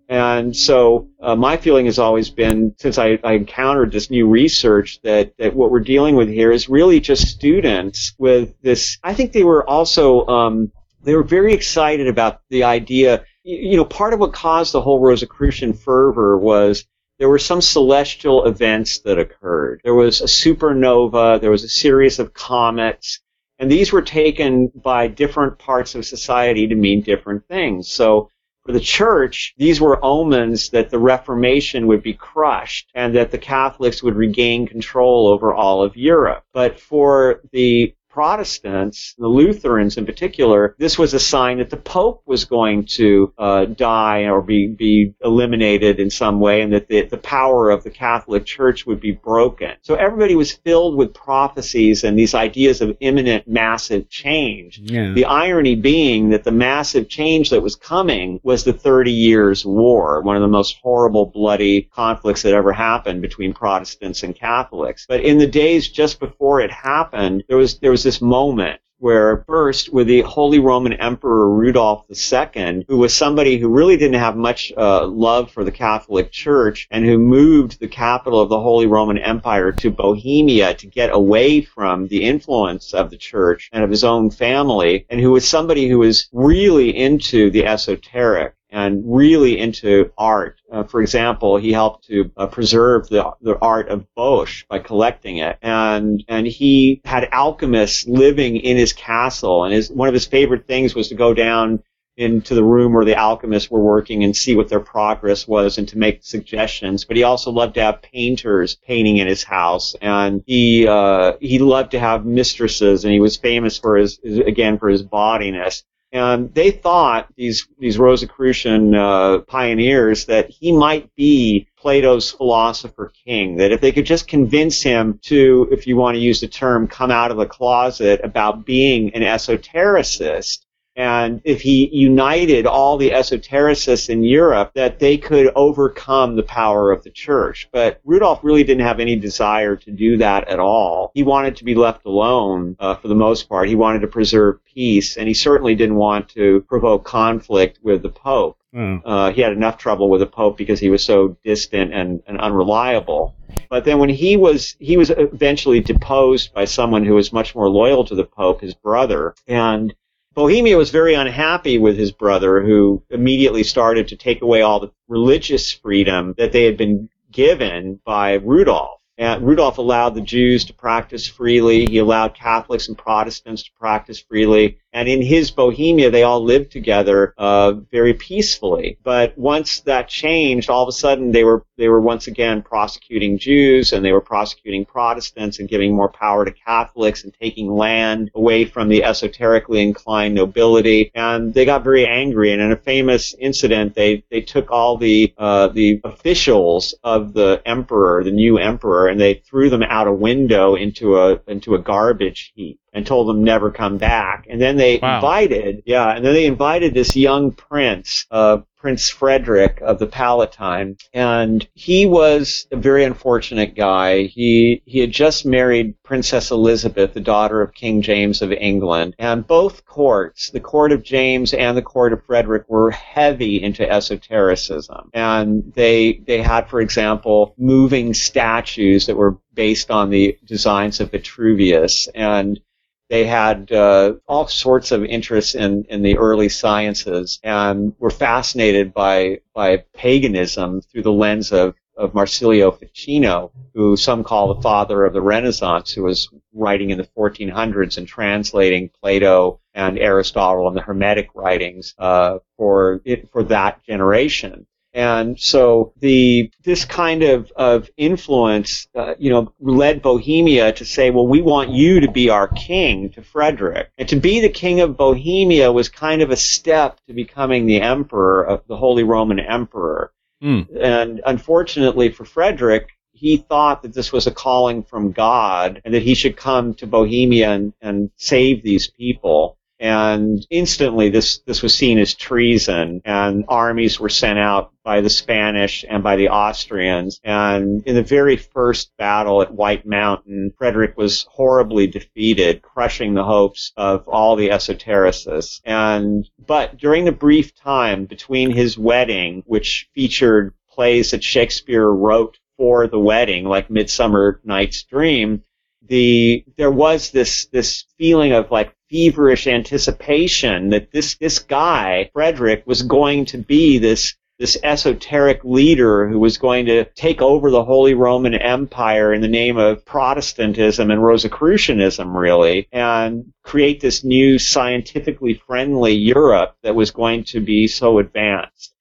And so uh, my feeling has always been, since I, I, encountered this new research, that, that what we're dealing with here is really just students with this. I think they were also um, they were very excited about the idea. You know, part of what caused the whole Rosicrucian fervor was there were some celestial events that occurred. There was a supernova, there was a series of comets, and these were taken by different parts of society to mean different things. So for the church, these were omens that the Reformation would be crushed and that the Catholics would regain control over all of Europe. But for the Protestants, the Lutherans in particular, this was a sign that the Pope was going to uh, die or be, be eliminated in some way and that the, the power of the Catholic Church would be broken. So everybody was filled with prophecies and these ideas of imminent massive change. Yeah. The irony being that the massive change that was coming was the Thirty Years' War, one of the most horrible, bloody conflicts that ever happened between Protestants and Catholics. But in the days just before it happened, there was there was this moment where first with the Holy Roman Emperor Rudolph II, who was somebody who really didn't have much uh, love for the Catholic Church and who moved the capital of the Holy Roman Empire to Bohemia to get away from the influence of the church and of his own family, and who was somebody who was really into the esoteric and really into art. Uh, for example, he helped to uh, preserve the, the art of Bosch by collecting it. And, and he had alchemists living in his castle. And his, one of his favorite things was to go down into the room where the alchemists were working and see what their progress was and to make suggestions. But he also loved to have painters painting in his house, and he uh, he loved to have mistresses, and he was famous for his, again for his bawdiness. And they thought, these, these Rosicrucian uh, pioneers, that he might be Plato's philosopher king, that if they could just convince him to, if you want to use the term, come out of the closet about being an esotericist, And if he united all the esotericists in Europe, that they could overcome the power of the church. But Rudolf really didn't have any desire to do that at all. He wanted to be left alone uh, for the most part. He wanted to preserve peace, and he certainly didn't want to provoke conflict with the Pope. Oh. Uh, he had enough trouble with the Pope because he was so distant and, and unreliable. But then when he was he was eventually deposed by someone who was much more loyal to the Pope, his brother, and Bohemia was very unhappy with his brother, who immediately started to take away all the religious freedom that they had been given by Rudolf. And Rudolf allowed the Jews to practice freely. He allowed Catholics and Protestants to practice freely. And in his Bohemia, they all lived together uh, very peacefully. But once that changed, all of a sudden they were they were once again prosecuting Jews and they were prosecuting Protestants and giving more power to Catholics and taking land away from the esoterically inclined nobility. And they got very angry. And in a famous incident, they they took all the uh, the officials of the emperor, the new emperor, and they threw them out a window into a into a garbage heap and told them never come back. And then they Wow. invited, yeah, and then they invited this young prince, uh, Prince Frederick of the Palatine, and he was a very unfortunate guy. He he had just married Princess Elizabeth, the daughter of King James of England, and both courts, the court of James and the court of Frederick, were heavy into esotericism, and they they had, for example, moving statues that were based on the designs of Vitruvius and they had uh, all sorts of interests in, in the early sciences and were fascinated by by paganism through the lens of of Marsilio Ficino, who some call the father of the Renaissance, who was writing in the 1400s and translating Plato and Aristotle and the Hermetic writings uh, for it, for that generation. And so the this kind of of influence, uh, you know, led Bohemia to say, well, we want you to be our king to Frederick, and to be the king of Bohemia was kind of a step to becoming the emperor of the Holy Roman Emperor. Hmm. And unfortunately for Frederick, he thought that this was a calling from God and that he should come to Bohemia and, and save these people. And instantly this, this was seen as treason and armies were sent out by the Spanish and by the Austrians. And in the very first battle at White Mountain, Frederick was horribly defeated, crushing the hopes of all the esotericists. And, but during the brief time between his wedding, which featured plays that Shakespeare wrote for the wedding, like Midsummer Night's Dream, the there was this this feeling of like feverish anticipation that this this guy Frederick was going to be this this esoteric leader who was going to take over the Holy Roman Empire in the name of Protestantism and Rosicrucianism, really, and create this new scientifically friendly Europe that was going to be so advanced.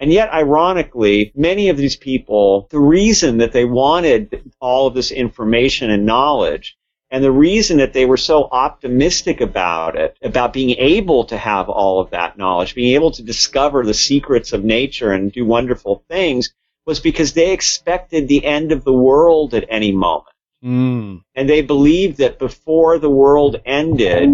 And yet, ironically, many of these people, the reason that they wanted all of this information and knowledge, and the reason that they were so optimistic about it, about being able to have all of that knowledge, being able to discover the secrets of nature and do wonderful things, was because they expected the end of the world at any moment. Mm. And they believed that before the world ended,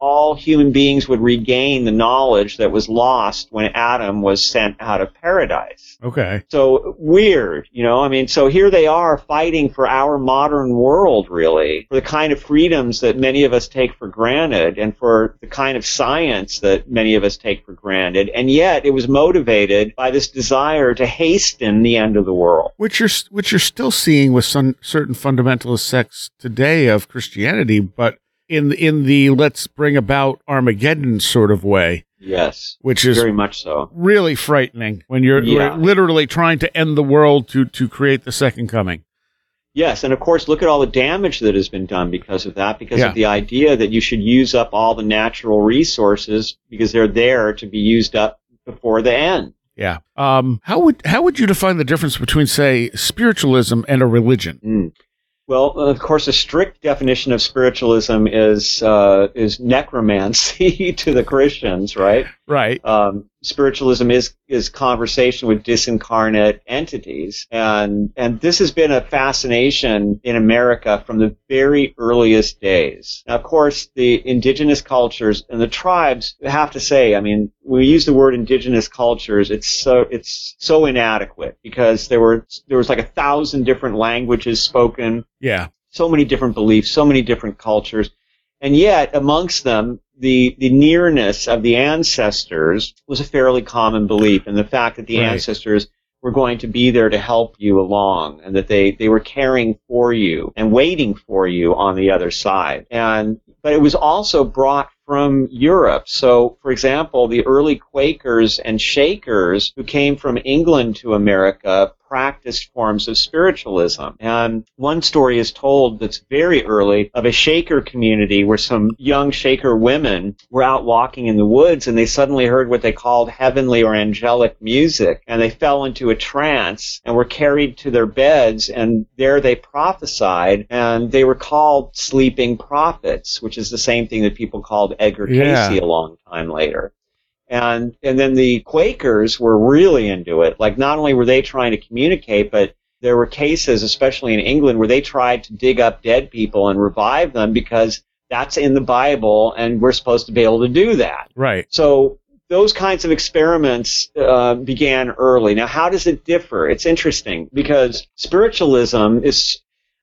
all human beings would regain the knowledge that was lost when Adam was sent out of paradise. Okay. So weird, you know. I mean, so here they are fighting for our modern world, really, for the kind of freedoms that many of us take for granted, and for the kind of science that many of us take for granted. And yet, it was motivated by this desire to hasten the end of the world. Which you're which you're still seeing with some certain fundamentalist sects today of Christianity, but in in the let's bring about Armageddon sort of way, Yes, which is very much so. really frightening when you're Yeah. literally trying to end the world to to create the second coming. Yes, and of course, look at all the damage that has been done because of that, because Yeah. of the idea that you should use up all the natural resources because they're there to be used up before the end. Yeah. Um. How would how would you define the difference between say spiritualism and a religion? Mm. Well, of course, a strict definition of spiritualism is uh, is necromancy to the Christians, right? Right. Um, spiritualism is is conversation with disincarnate entities and and this has been a fascination in America from the very earliest days. Now of course the indigenous cultures and the tribes have to say I mean we use the word indigenous cultures it's so it's so inadequate because there were there was like a thousand different languages spoken Yeah. so many different beliefs so many different cultures and yet amongst them the, the nearness of the ancestors was a fairly common belief, and the fact that the Right. ancestors were going to be there to help you along, and that they, they were caring for you and waiting for you on the other side. And but it was also brought from Europe. So, for example, the early Quakers and Shakers who came from England to America practiced forms of spiritualism. And one story is told that's very early of a Shaker community where some young Shaker women were out walking in the woods and they suddenly heard what they called heavenly or angelic music and they fell into a trance and were carried to their beds and there they prophesied and they were called sleeping prophets, which is the same thing that people called Edgar Yeah. Cayce a long time later. And and then the Quakers were really into it. Like not only were they trying to communicate, but there were cases, especially in England, where they tried to dig up dead people and revive them because that's in the Bible and we're supposed to be able to do that. Right. So those kinds of experiments uh, began early. Now, how does it differ? It's interesting because spiritualism is,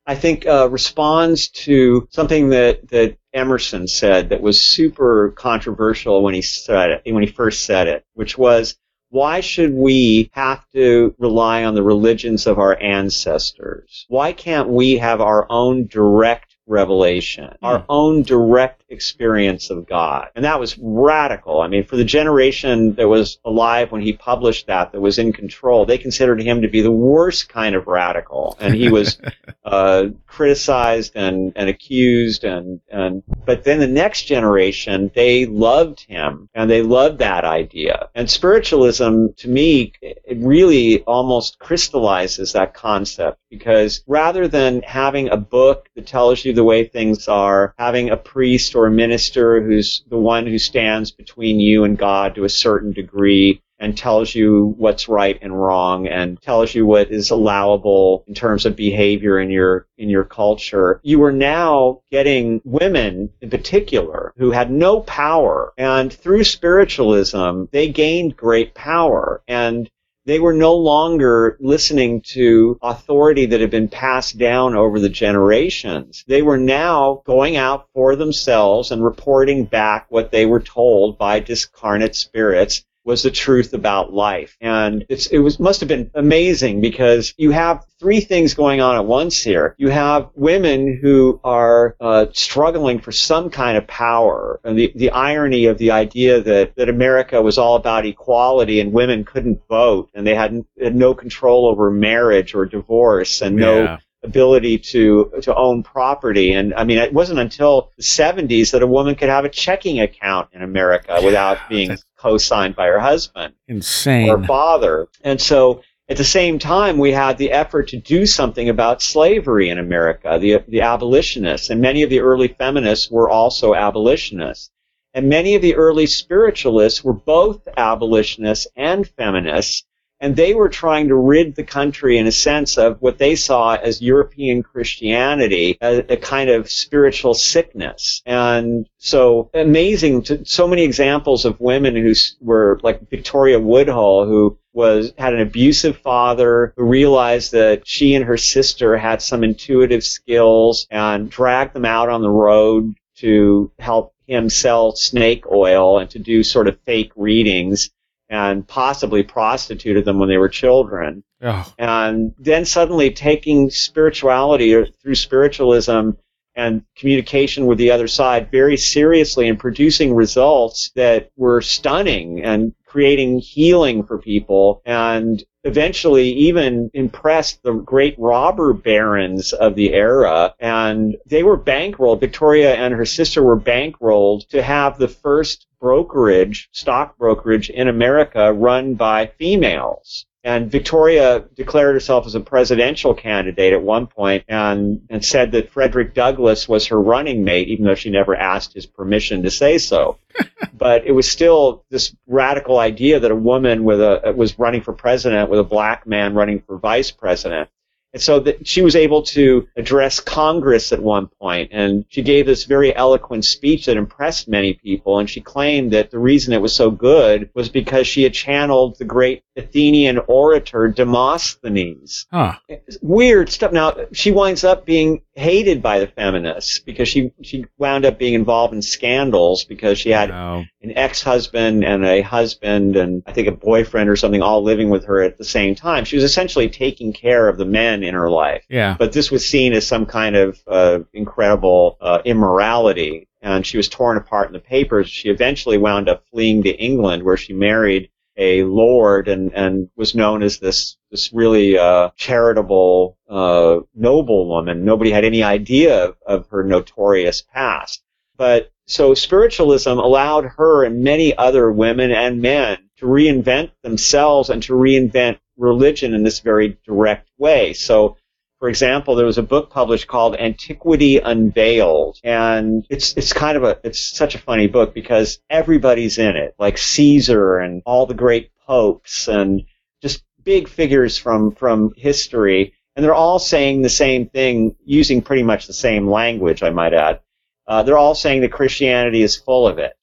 I think, uh, responds to something that that Emerson said that was super controversial when he said it, when he first said it, which was. Why should we have to rely on the religions of our ancestors? Why can't we have our own direct revelation, our own direct experience of God. And that was radical. I mean, for the generation that was alive when he published that, that was in control, they considered him to be the worst kind of radical. And he was uh, criticized and, and accused and, and but then the next generation, they loved him and they loved that idea. And spiritualism, to me, it really almost crystallizes that concept because rather than having a book that tells you the way things are, having a priest or a minister who's the one who stands between you and God to a certain degree and tells you what's right and wrong and tells you what is allowable in terms of behavior in your in your culture. You are now getting women in particular who had no power and through spiritualism they gained great power. And they were no longer listening to authority that had been passed down over the generations. They were now going out for themselves and reporting back what they were told by discarnate spirits was the truth about life. And it's, it was, must have been amazing because you have three things going on at once here. You have women who are uh, struggling for some kind of power, and the, the irony of the idea that, that America was all about equality and women couldn't vote and they had, had no control over marriage or divorce and no ability to to own property. And I mean, it wasn't until the 70s that a woman could have a checking account in America without being co-signed by her husband Insane. or Insane. father. And so at the same time, we had the effort to do something about slavery in America, the, the abolitionists. And many of the early feminists were also abolitionists. And many of the early spiritualists were both abolitionists and feminists. And they were trying to rid the country, in a sense, of what they saw as European Christianity, a, a kind of spiritual sickness. And so amazing, to, so many examples of women who were like Victoria Woodhull, who was had an abusive father who realized that she and her sister had some intuitive skills and dragged them out on the road to help him sell snake oil and to do sort of fake readings and possibly prostituted them when they were children. Oh, and then suddenly taking spirituality or through spiritualism and communication with the other side very seriously and producing results that were stunning and creating healing for people and eventually even impressed the great robber barons of the era. And they were bankrolled. Victoria and her sister were bankrolled to have the first brokerage stock brokerage in america run by females And Victoria declared herself as a presidential candidate at one point and, and said that Frederick Douglass was her running mate, even though she never asked his permission to say so. but it was still this radical idea that a woman with a, was running for president with a black man running for vice president. And so that she was able to address Congress at one point, and she gave this very eloquent speech that impressed many people. And she claimed that the reason it was so good was because she had channeled the great Athenian orator Demosthenes. Huh. Weird stuff. Now she winds up being hated by the feminists because she she wound up being involved in scandals because she had Wow. an ex-husband and a husband and I think a boyfriend or something all living with her at the same time. She was essentially taking care of the men in her life. Yeah. But this was seen as some kind of uh, incredible uh, immorality, and she was torn apart in the papers. She eventually wound up fleeing to England, where she married a lord and, and was known as this this really uh, charitable uh, noblewoman. Nobody had any idea of, of her notorious past. But so spiritualism allowed her and many other women and men to reinvent themselves and to reinvent religion in this very direct way. So, for example, there was a book published called Antiquity Unveiled, and it's it's kind of a it's such a funny book because everybody's in it, like Caesar and all the great popes and just big figures from from history, and they're all saying the same thing using pretty much the same language, I might add. Uh, they're all saying that Christianity is full of it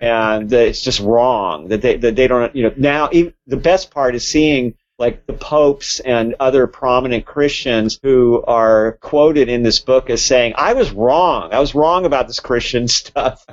and it's just wrong that they that they don't you know now even, the best part is seeing like the popes and other prominent Christians who are quoted in this book as saying I was wrong. I was wrong about this Christian stuff.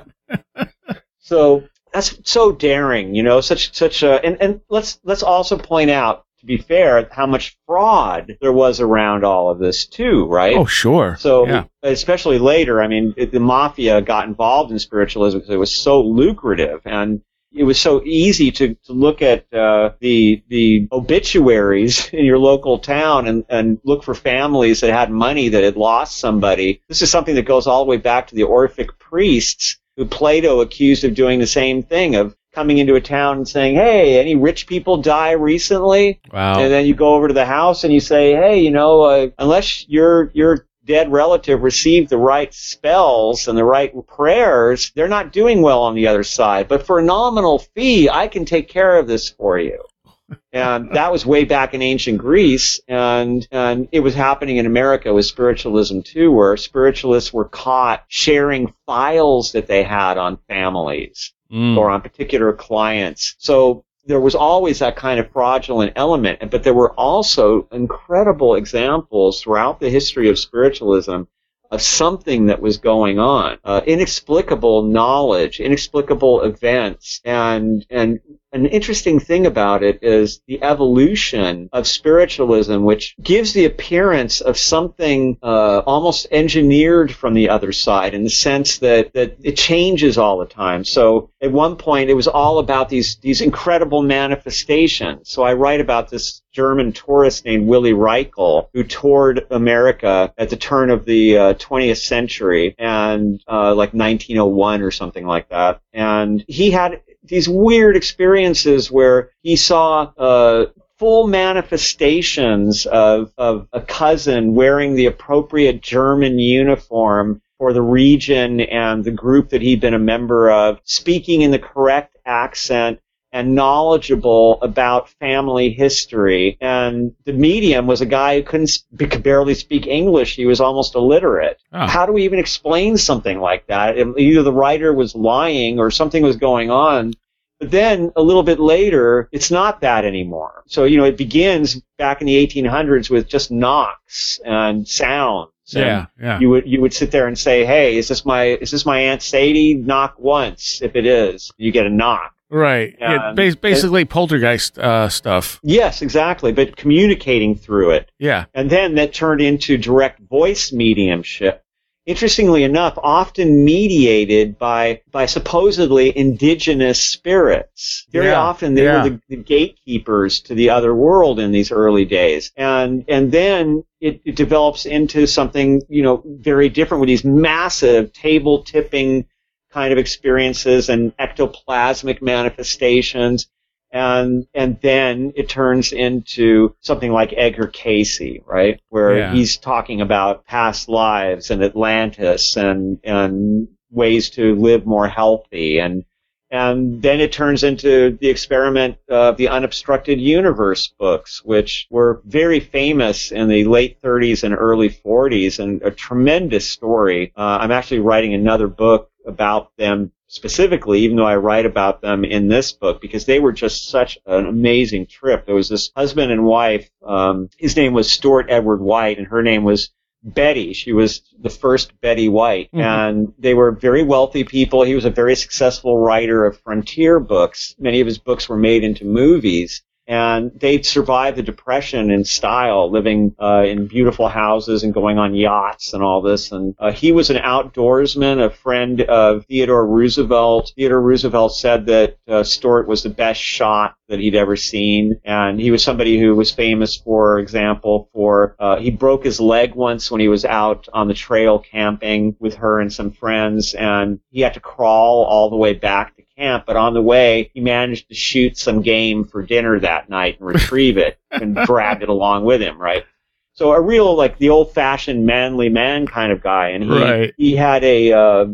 So that's so daring you know such such a and, and let's let's also point out to be fair how much fraud there was around all of this too right oh, sure. so, yeah. especially later, I mean, the mafia got involved in spiritualism because it was so lucrative and it was so easy to, to look at uh, the the obituaries in your local town and, and look for families that had money that had lost somebody. This is something that goes all the way back to the Orphic priests who Plato accused of doing the same thing of coming into a town and saying, "Hey, any rich people die recently?" Wow. And then you go over to the house and you say, "Hey, you know, uh, unless your your dead relative received the right spells and the right prayers, they're not doing well on the other side. But for a nominal fee, I can take care of this for you." And that was way back in ancient Greece, and and it was happening in America with spiritualism too, where spiritualists were caught sharing files that they had on families Mm. or on particular clients. So there was always that kind of fraudulent element, but there were also incredible examples throughout the history of spiritualism of something that was going on, uh, inexplicable knowledge, inexplicable events, and and an interesting thing about it is the evolution of spiritualism, which gives the appearance of something uh, almost engineered from the other side, in the sense that that it changes all the time. So at one point, it was all about these these incredible manifestations. So I write about this German tourist named Willy Reichel who toured America at the turn of the uh, 20th century and uh, like 1901 or something like that. And he had these weird experiences where he saw uh, full manifestations of, of a cousin wearing the appropriate German uniform for the region and the group that he'd been a member of, speaking in the correct accent and knowledgeable about family history. And the medium was a guy who couldn't could barely speak English. He was almost illiterate. Oh. How do we even explain something like that? Either the writer was lying or something was going on. But then a little bit later, it's not that anymore. So, you know, it begins back in the 1800s with just knocks and sounds. And Yeah. Yeah. You would you would sit there and say, "Hey, is this my is this my aunt Sadie? Knock once. If it is, you get a knock." Right. Yeah. And- bas- basically poltergeist uh, stuff. Yes, exactly. But communicating through it, Yeah. and then that turned into direct voice mediumship. Interestingly enough, often mediated by by supposedly indigenous spirits. Very Yeah, often they yeah. were the, the gatekeepers to the other world in these early days, and and then it, it develops into something you know very different with these massive table tipping kind of experiences and ectoplasmic manifestations. and and then it turns into something like Edgar Cayce, right, where Yeah. he's talking about past lives and Atlantis and and ways to live more healthy and and then it turns into the experiment of the unobstructed universe books, which were very famous in the late 30s and early 40s, and a tremendous story. Uh, I'm actually writing another book about them specifically, even though I write about them in this book, because they were just such an amazing trip. There was this husband and wife. Um, his name was Stewart Edward White, and her name was Betty. She was the first Betty White, Mhm. and they were very wealthy people. He was a very successful writer of frontier books. Many of his books were made into movies. And they survived the depression in style, living uh, in beautiful houses and going on yachts and all this. And uh, he was an outdoorsman, a friend of Theodore Roosevelt. Theodore Roosevelt said that uh, Stewart was the best shot that he'd ever seen, and he was somebody who was famous, for example, for uh, he broke his leg once when he was out on the trail camping with her and some friends, and he had to crawl all the way back to camp. But on the way, he managed to shoot some game for dinner that night and retrieve it and dragged it along with him, right? So a real like the old-fashioned manly man kind of guy, and he Right. he had a uh,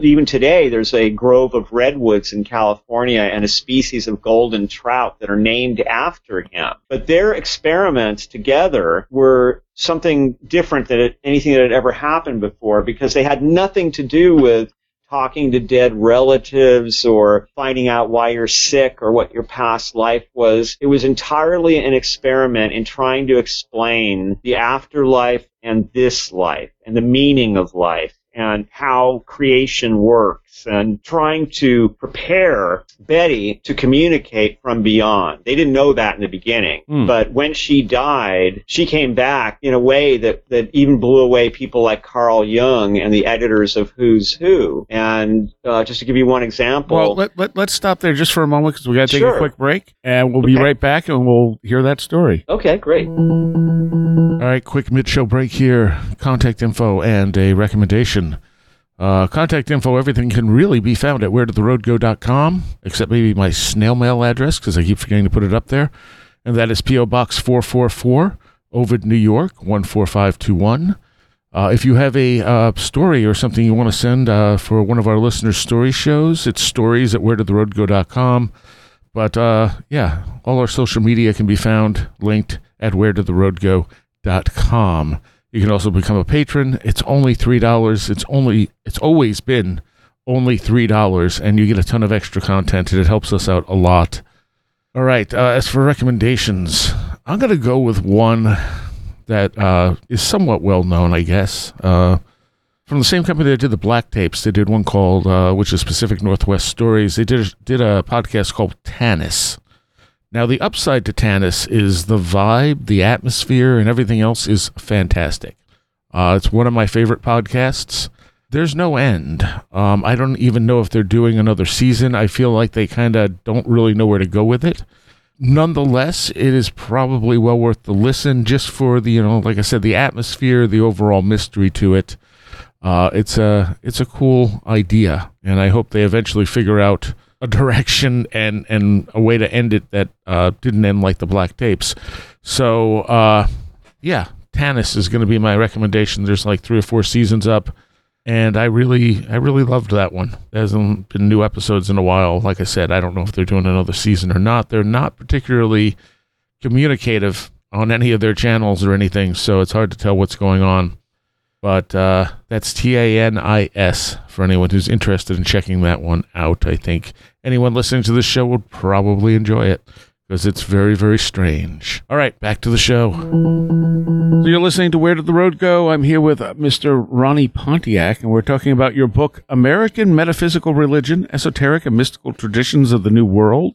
even today there's a grove of redwoods in California and a species of golden trout that are named after him. But their experiments together were something different than anything that had ever happened before because they had nothing to do with talking to dead relatives or finding out why you're sick or what your past life was. It was entirely an experiment in trying to explain the afterlife and this life and the meaning of life and how creation works and trying to prepare Betty to communicate from beyond. They didn't know that in the beginning, Hmm. but when she died, she came back in a way that, that even blew away people like Carl Jung and the editors of Who's Who. And uh, just to give you one example, Well, let, let, let's stop there just for a moment because we got to take a quick break, and we'll be right back and we'll hear that story. okay, great. All right, quick mid show break here. Contact info and a recommendation. Uh, contact info, everything can really be found at where did the road go.com, except maybe my snail mail address because I keep forgetting to put it up there. And that is P.O. Box 444, Ovid, New York, 14521. Uh, if you have a uh, story or something you want to send uh, for one of our listeners' story shows, it's stories at where did the road go.com. But uh, yeah, all our social media can be found linked at where You can also become a patron. It's only three dollars. It's only it's always been only three dollars, and you get a ton of extra content, and it helps us out a lot. All right. Uh, as for recommendations, I'm gonna go with one that uh, is somewhat well known, I guess. Uh, from the same company that did the Black Tapes, they did one called, uh, which is Pacific Northwest Stories. They did did a podcast called Tanis. Now, the upside to Tanis is the vibe, the atmosphere, and everything else is fantastic. Uh, it's one of my favorite podcasts. There's no end. Um, I don't even know if they're doing another season. I feel like they kind of don't really know where to go with it. Nonetheless, it is probably well worth the listen just for the, you know, like I said, the atmosphere, the overall mystery to it. Uh, it's a it's a cool idea, and I hope they eventually figure out a direction and and a way to end it that uh, didn't end like the black tapes. So uh, yeah, Tanis is going to be my recommendation. There's like three or four seasons up, and I really I really loved that one. There hasn't been new episodes in a while. Like I said, I don't know if they're doing another season or not. They're not particularly communicative on any of their channels or anything, so it's hard to tell what's going on. But uh, that's T A N I S for anyone who's interested in checking that one out. I think anyone listening to this show would probably enjoy it because it's very, very strange. All right, back to the show. So you're listening to Where Did the Road Go? I'm here with uh, Mr. Ronnie Pontiac, and we're talking about your book, American Metaphysical Religion, Esoteric and Mystical Traditions of the New World.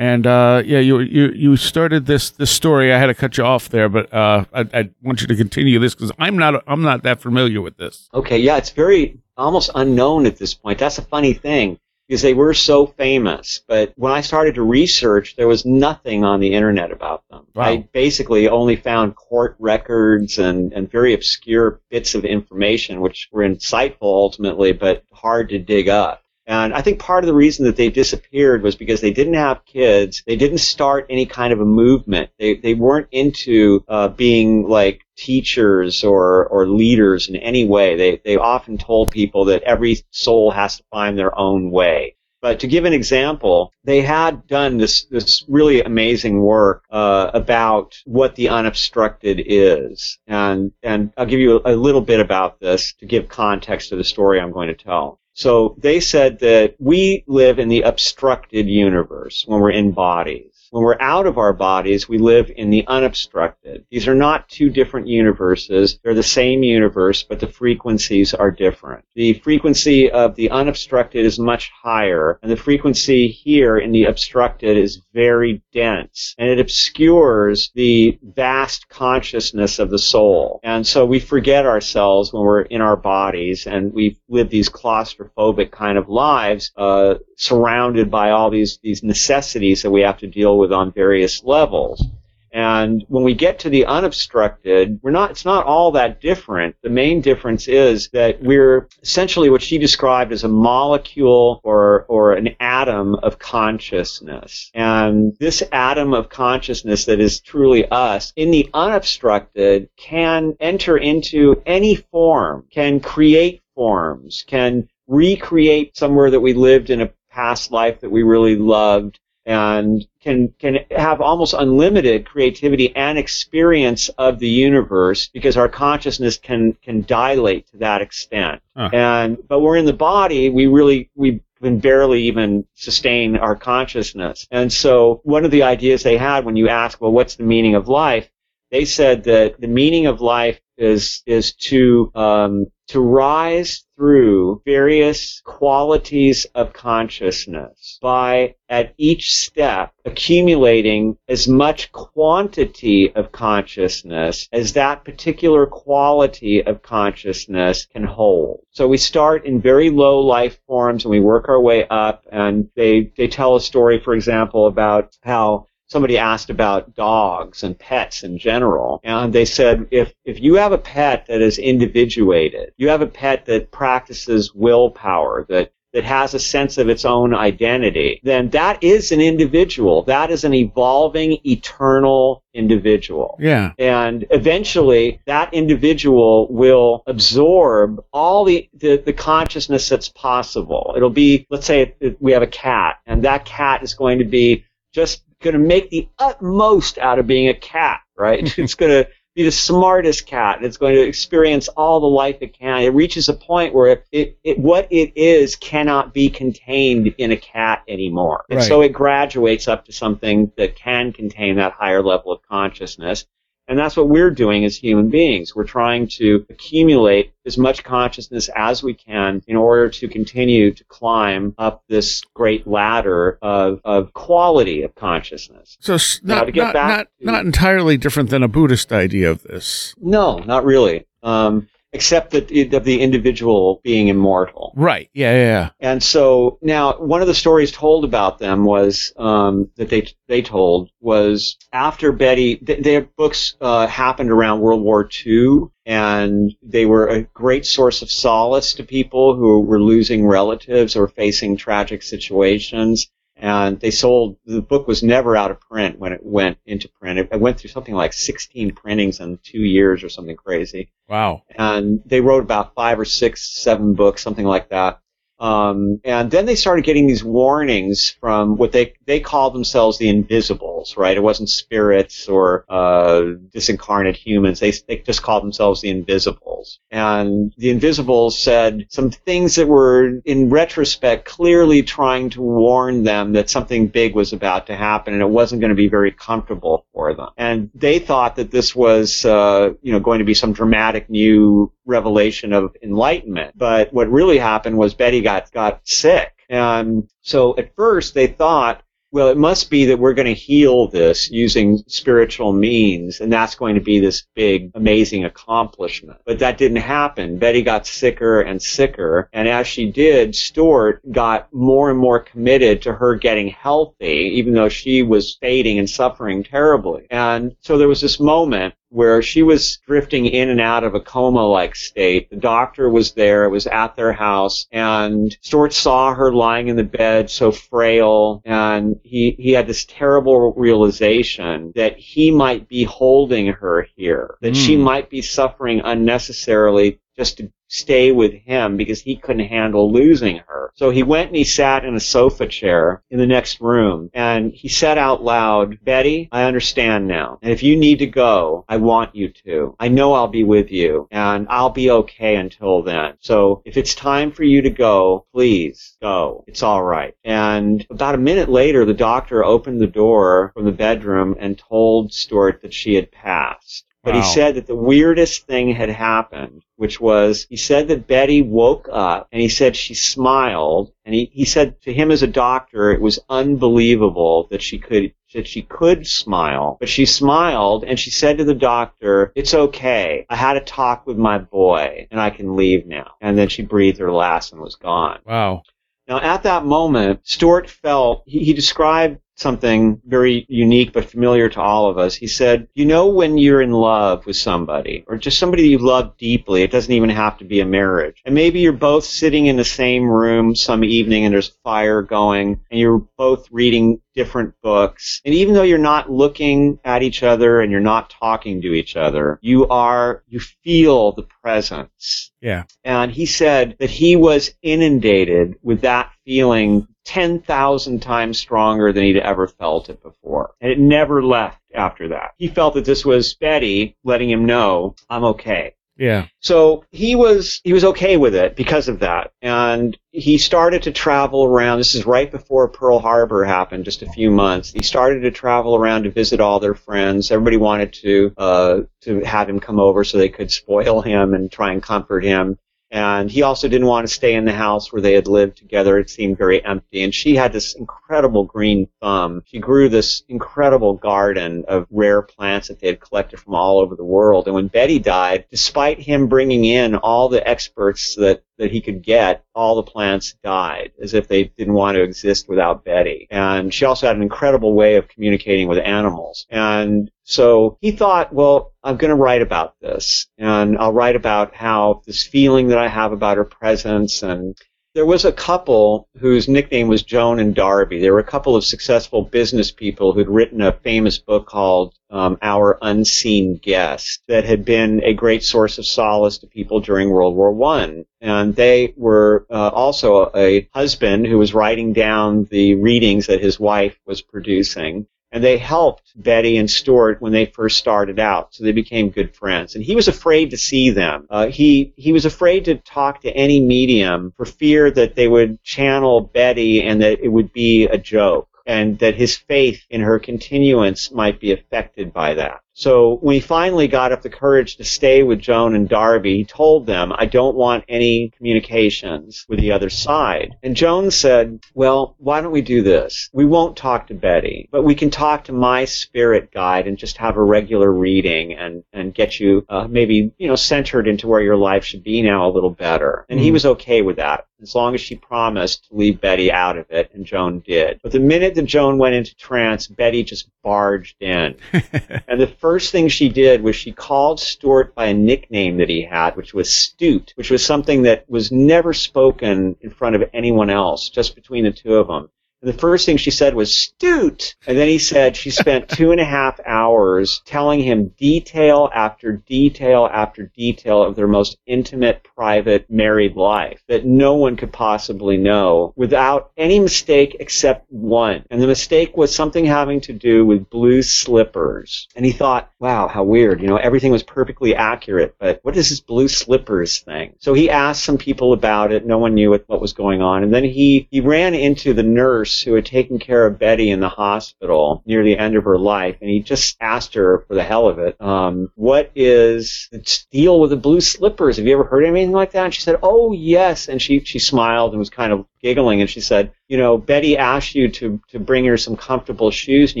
And uh, yeah, you you you started this this story. I had to cut you off there, but uh, I, I want you to continue this because I'm not I'm not that familiar with this. Okay, yeah, it's very almost unknown at this point. That's a funny thing because they were so famous. But when I started to research, there was nothing on the internet about them. Wow. I basically only found court records and, and very obscure bits of information, which were insightful ultimately, but hard to dig up. And I think part of the reason that they disappeared was because they didn't have kids. They didn't start any kind of a movement. They, they weren't into uh, being like teachers or, or leaders in any way. They, they often told people that every soul has to find their own way. But to give an example, they had done this this really amazing work uh, about what the unobstructed is, and and I'll give you a, a little bit about this to give context to the story I'm going to tell. So they said that we live in the obstructed universe when we're in bodies. When we're out of our bodies, we live in the unobstructed. These are not two different universes. They're the same universe, but the frequencies are different. The frequency of the unobstructed is much higher, and the frequency here in the obstructed is very dense, and it obscures the vast consciousness of the soul. And so we forget ourselves when we're in our bodies, and we live these claustrophobic kind of lives, uh, surrounded by all these, these necessities that we have to deal with on various levels. And when we get to the unobstructed, we're not, it's not all that different. The main difference is that we're essentially what she described as a molecule or, or an atom of consciousness. And this atom of consciousness that is truly us in the unobstructed can enter into any form, can create forms, can recreate somewhere that we lived in a past life that we really loved and can can have almost unlimited creativity and experience of the universe because our consciousness can can dilate to that extent. Huh. And but we're in the body, we really we can barely even sustain our consciousness. And so one of the ideas they had when you ask, well, what's the meaning of life? They said that the meaning of life is is to um, to rise through various qualities of consciousness by at each step accumulating as much quantity of consciousness as that particular quality of consciousness can hold. So we start in very low life forms and we work our way up and they, they tell a story, for example, about how somebody asked about dogs and pets in general, and they said if if you have a pet that is individuated, you have a pet that practices willpower, that that has a sense of its own identity, then that is an individual. That is an evolving, eternal individual. Yeah. And eventually, that individual will absorb all the, the, the consciousness that's possible. It'll be, let's say we have a cat, and that cat is going to be just going to make the utmost out of being a cat, right? it's going to be the smartest cat. It's going to experience all the life it can. It reaches a point where it, it, it what it is cannot be contained in a cat anymore. And Right. so it graduates up to something that can contain that higher level of consciousness. And that's what we're doing as human beings. We're trying to accumulate as much consciousness as we can in order to continue to climb up this great ladder of, of quality of consciousness. So not to get not, back not, to- not entirely different than a Buddhist idea of this. No, not really. Um, except that of the individual being immortal. Right. Yeah. Yeah. yeah. And so now, one of the stories told about them was um, that they they told was after Betty. Th- their books uh, happened around World War II, and they were a great source of solace to people who were losing relatives or facing tragic situations. And they sold. The book was never out of print when it went into print. It, it went through something like 16 printings in two years or something crazy Wow. and they wrote about five or six, seven books, something like that. Um, and then they started getting these warnings from what they they called themselves the Invisibles, right? It wasn't spirits or uh, disincarnate humans. They they just called themselves the Invisibles. And the Invisibles said some things that were, in retrospect, clearly trying to warn them that something big was about to happen, and it wasn't going to be very comfortable for them. And they thought that this was, uh, you know, going to be some dramatic new revelation of enlightenment. But what really happened was Betty got, got sick. And so at first they thought, well, it must be that we're going to heal this using spiritual means, and that's going to be this big, amazing accomplishment. But that didn't happen. Betty got sicker and sicker, and as she did, Stewart got more and more committed to her getting healthy, even though she was fading and suffering terribly. And so there was this moment where she was drifting in and out of a coma-like state. The doctor was there, it was at their house, and Stewart saw her lying in the bed, so frail, and he, he had this terrible realization that he might be holding her here, that mm. she hmm. might be suffering unnecessarily just to stay with him because he couldn't handle losing her. So he went and he sat in a sofa chair in the next room and he said out loud, Betty, I understand now. And if you need to go, I want you to. I know I'll be with you and I'll be okay until then. So if it's time for you to go, please go. It's all right. And about a minute later, the doctor opened the door from the bedroom and told Stewart that she had passed. But wow. he said that the weirdest thing had happened, which was he said that Betty woke up and he said she smiled and he, he said to him as a doctor it was unbelievable that she could that she could smile. But she smiled and she said to the doctor, It's okay. I had a talk with my boy and I can leave now. And then she breathed her last and was gone. Wow. Now, at that moment, Stewart felt, he, he described something very unique but familiar to all of us. He said, You know, when you're in love with somebody, or just somebody that you love deeply, it doesn't even have to be a marriage. And maybe you're both sitting in the same room some evening and there's a fire going, and you're both reading different books. And even though you're not looking at each other and you're not talking to each other, you are, you feel the presence. Yeah. And he said that he was inundated with that feeling 10,000 times stronger than he'd ever felt it before. And it never left after that. He felt that this was Betty letting him know, I'm okay. Yeah. So he was he was okay with it because of that, and he started to travel around. This is right before Pearl Harbor happened, just a few months. He started to travel around to visit all their friends. Everybody wanted to uh, to have him come over so they could spoil him and try and comfort him. And he also didn't want to stay in the house where they had lived together. It seemed very empty. And she had this incredible green thumb. She grew this incredible garden of rare plants that they had collected from all over the world. And when Betty died, despite him bringing in all the experts that that he could get, all the plants died, as if they didn't want to exist without Betty. And she also had an incredible way of communicating with animals. And so he thought, well, I'm going to write about this, and I'll write about how this feeling that I have about her presence and there was a couple whose nickname was Joan and Darby. There were a couple of successful business people who'd written a famous book called um, Our Unseen Guest that had been a great source of solace to people during World War One. And they were uh, also a husband who was writing down the readings that his wife was producing and they helped Betty and Stewart when they first started out, so they became good friends. And he was afraid to see them. Uh, he he was afraid to talk to any medium for fear that they would channel Betty and that it would be a joke, and that his faith in her continuance might be affected by that. So when he finally got up the courage to stay with Joan and Darby, he told them, I don't want any communications with the other side. And Joan said, well, why don't we do this? We won't talk to Betty, but we can talk to my spirit guide and just have a regular reading and, and get you uh, maybe, you know, centered into where your life should be now a little better. And mm-hmm. he was okay with that as long as she promised to leave Betty out of it, and Joan did. But the minute that Joan went into trance, Betty just barged in. and the first thing she did was she called Stewart by a nickname that he had, which was Stoot, which was something that was never spoken in front of anyone else, just between the two of them. The first thing she said was, Stoot! And then he said she spent two and a half hours telling him detail after detail after detail of their most intimate, private, married life that no one could possibly know without any mistake except one. And the mistake was something having to do with blue slippers. And he thought, wow, how weird. You know, everything was perfectly accurate, but what is this blue slippers thing? So he asked some people about it. No one knew what was going on. And then he, he ran into the nurse nurse who had taken care of Betty in the hospital near the end of her life, and he just asked her for the hell of it, um, "What is the deal with the blue slippers? Have you ever heard anything like that?" And she said, "Oh yes," and she she smiled and was kind of giggling, and she said, "You know, Betty asked you to to bring her some comfortable shoes, and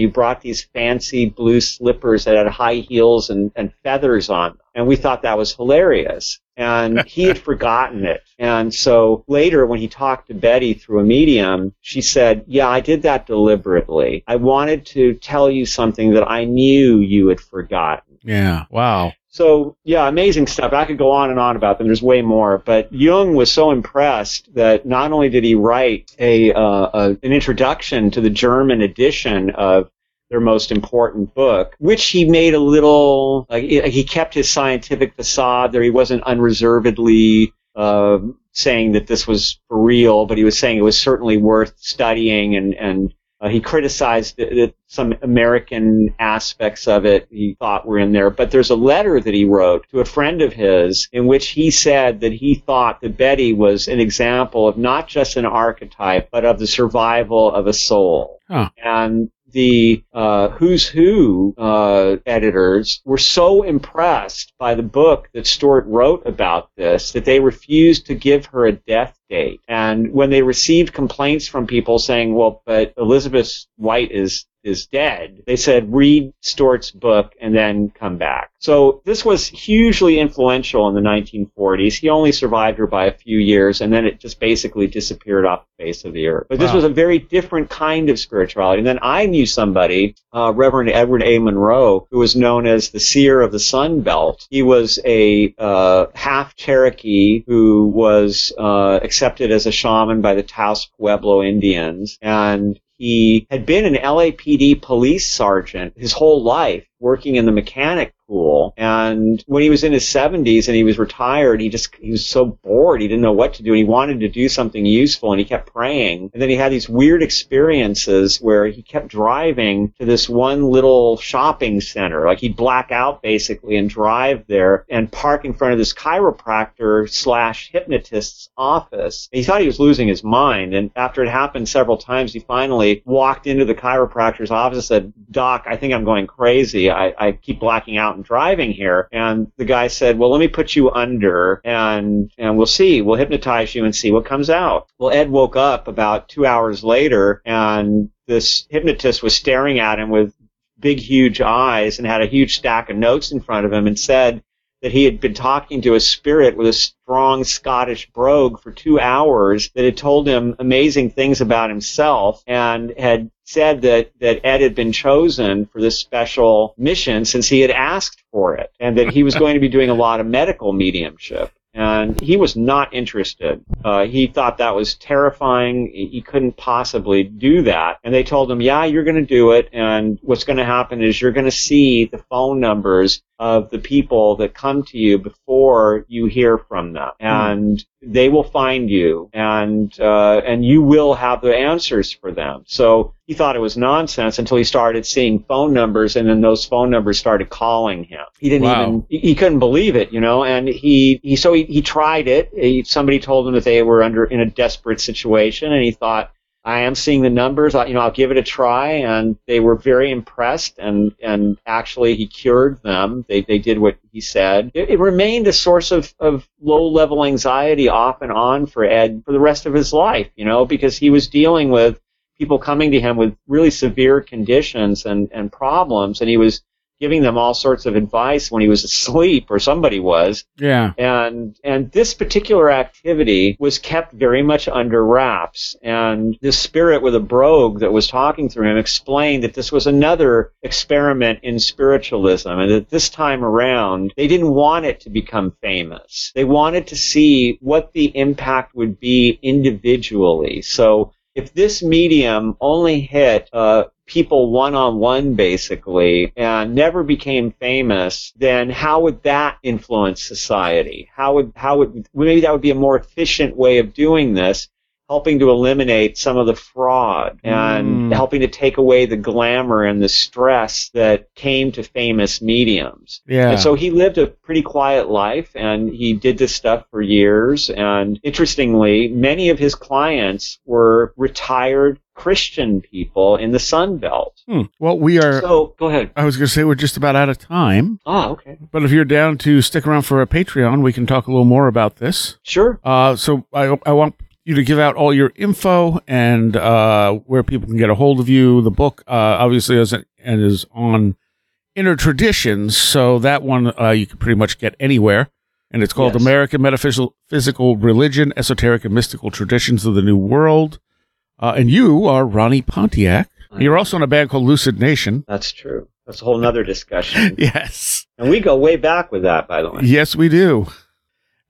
you brought these fancy blue slippers that had high heels and and feathers on them." And we thought that was hilarious. And he had forgotten it. And so later, when he talked to Betty through a medium, she said, Yeah, I did that deliberately. I wanted to tell you something that I knew you had forgotten. Yeah. Wow. So yeah, amazing stuff. I could go on and on about them. There's way more, but Jung was so impressed that not only did he write a, uh, a an introduction to the German edition of their most important book, which he made a little like he kept his scientific facade there. He wasn't unreservedly uh, saying that this was real, but he was saying it was certainly worth studying and and uh, he criticized some American aspects of it he thought were in there. But there's a letter that he wrote to a friend of his in which he said that he thought that Betty was an example of not just an archetype, but of the survival of a soul. Huh. And the uh, Who's Who uh, editors were so impressed by the book that Stewart wrote about this that they refused to give her a death date. And when they received complaints from people saying, "Well, but Elizabeth White is is dead. They said, read Stewart's book and then come back. So this was hugely influential in the 1940s. He only survived her by a few years and then it just basically disappeared off the face of the earth. But this wow. was a very different kind of spirituality. And then I knew somebody, uh, Reverend Edward A. Monroe, who was known as the seer of the Sun Belt. He was a uh, half Cherokee who was uh, accepted as a shaman by the Taos Pueblo Indians. And he had been an LAPD police sergeant his whole life, working in the mechanic pool. And when he was in his 70s and he was retired, he just he was so bored. He didn't know what to do. And he wanted to do something useful, and he kept praying. And then he had these weird experiences where he kept driving to this one little shopping center. Like he'd black out basically and drive there and park in front of this chiropractor slash hypnotist's office. And he thought he was losing his mind. And after it happened several times, he finally walked into the chiropractor's office and said, "Doc, I think I'm going crazy. I, I keep blacking out driving here. And the guy said, well, let me put you under and, and we'll see. We'll hypnotize you and see what comes out. Well, Ed woke up about two hours later and this hypnotist was staring at him with big, huge eyes and had a huge stack of notes in front of him and said, that he had been talking to a spirit with a strong Scottish brogue for two hours that had told him amazing things about himself and had said that, that Ed had been chosen for this special mission since he had asked for it and that he was going to be doing a lot of medical mediumship and he was not interested. Uh, he thought that was terrifying. He couldn't possibly do that. And they told him, yeah, you're going to do it. And what's going to happen is you're going to see the phone numbers of the people that come to you before you hear from them. Hmm. And they will find you and, uh, and you will have the answers for them. So he thought it was nonsense until he started seeing phone numbers and then those phone numbers started calling him. He didn't wow. even, he, he, couldn't believe it, you know, and he, he, so he, he tried it. He, somebody told him that they were under, in a desperate situation and he thought, I am seeing the numbers. You know, I'll give it a try, and they were very impressed. And and actually, he cured them. They they did what he said. It, it remained a source of of low level anxiety off and on for Ed for the rest of his life. You know, because he was dealing with people coming to him with really severe conditions and and problems, and he was giving them all sorts of advice when he was asleep or somebody was. Yeah. And and this particular activity was kept very much under wraps. And this spirit with a brogue that was talking through him explained that this was another experiment in spiritualism and that this time around they didn't want it to become famous. They wanted to see what the impact would be individually. So if this medium only hit uh, people one on one basically and never became famous, then how would that influence society? How would how would maybe that would be a more efficient way of doing this helping to eliminate some of the fraud and mm. helping to take away the glamour and the stress that came to famous mediums. Yeah. And so he lived a pretty quiet life and he did this stuff for years. And interestingly, many of his clients were retired Christian people in the Sun Belt. Hmm. Well, we are. So go ahead. I was going to say we're just about out of time. Ah, okay. But if you're down to stick around for a Patreon, we can talk a little more about this. Sure. Uh, so I, I want you to give out all your info and uh, where people can get a hold of you. The book, uh, obviously, is and is on Inner Traditions, so that one uh, you can pretty much get anywhere. And it's called yes. American Metaphysical Physical Religion, Esoteric and Mystical Traditions of the New World. Uh, and you are Ronnie Pontiac. You're also in a band called Lucid Nation. That's true. That's a whole nother discussion. yes. And we go way back with that, by the way. Yes, we do.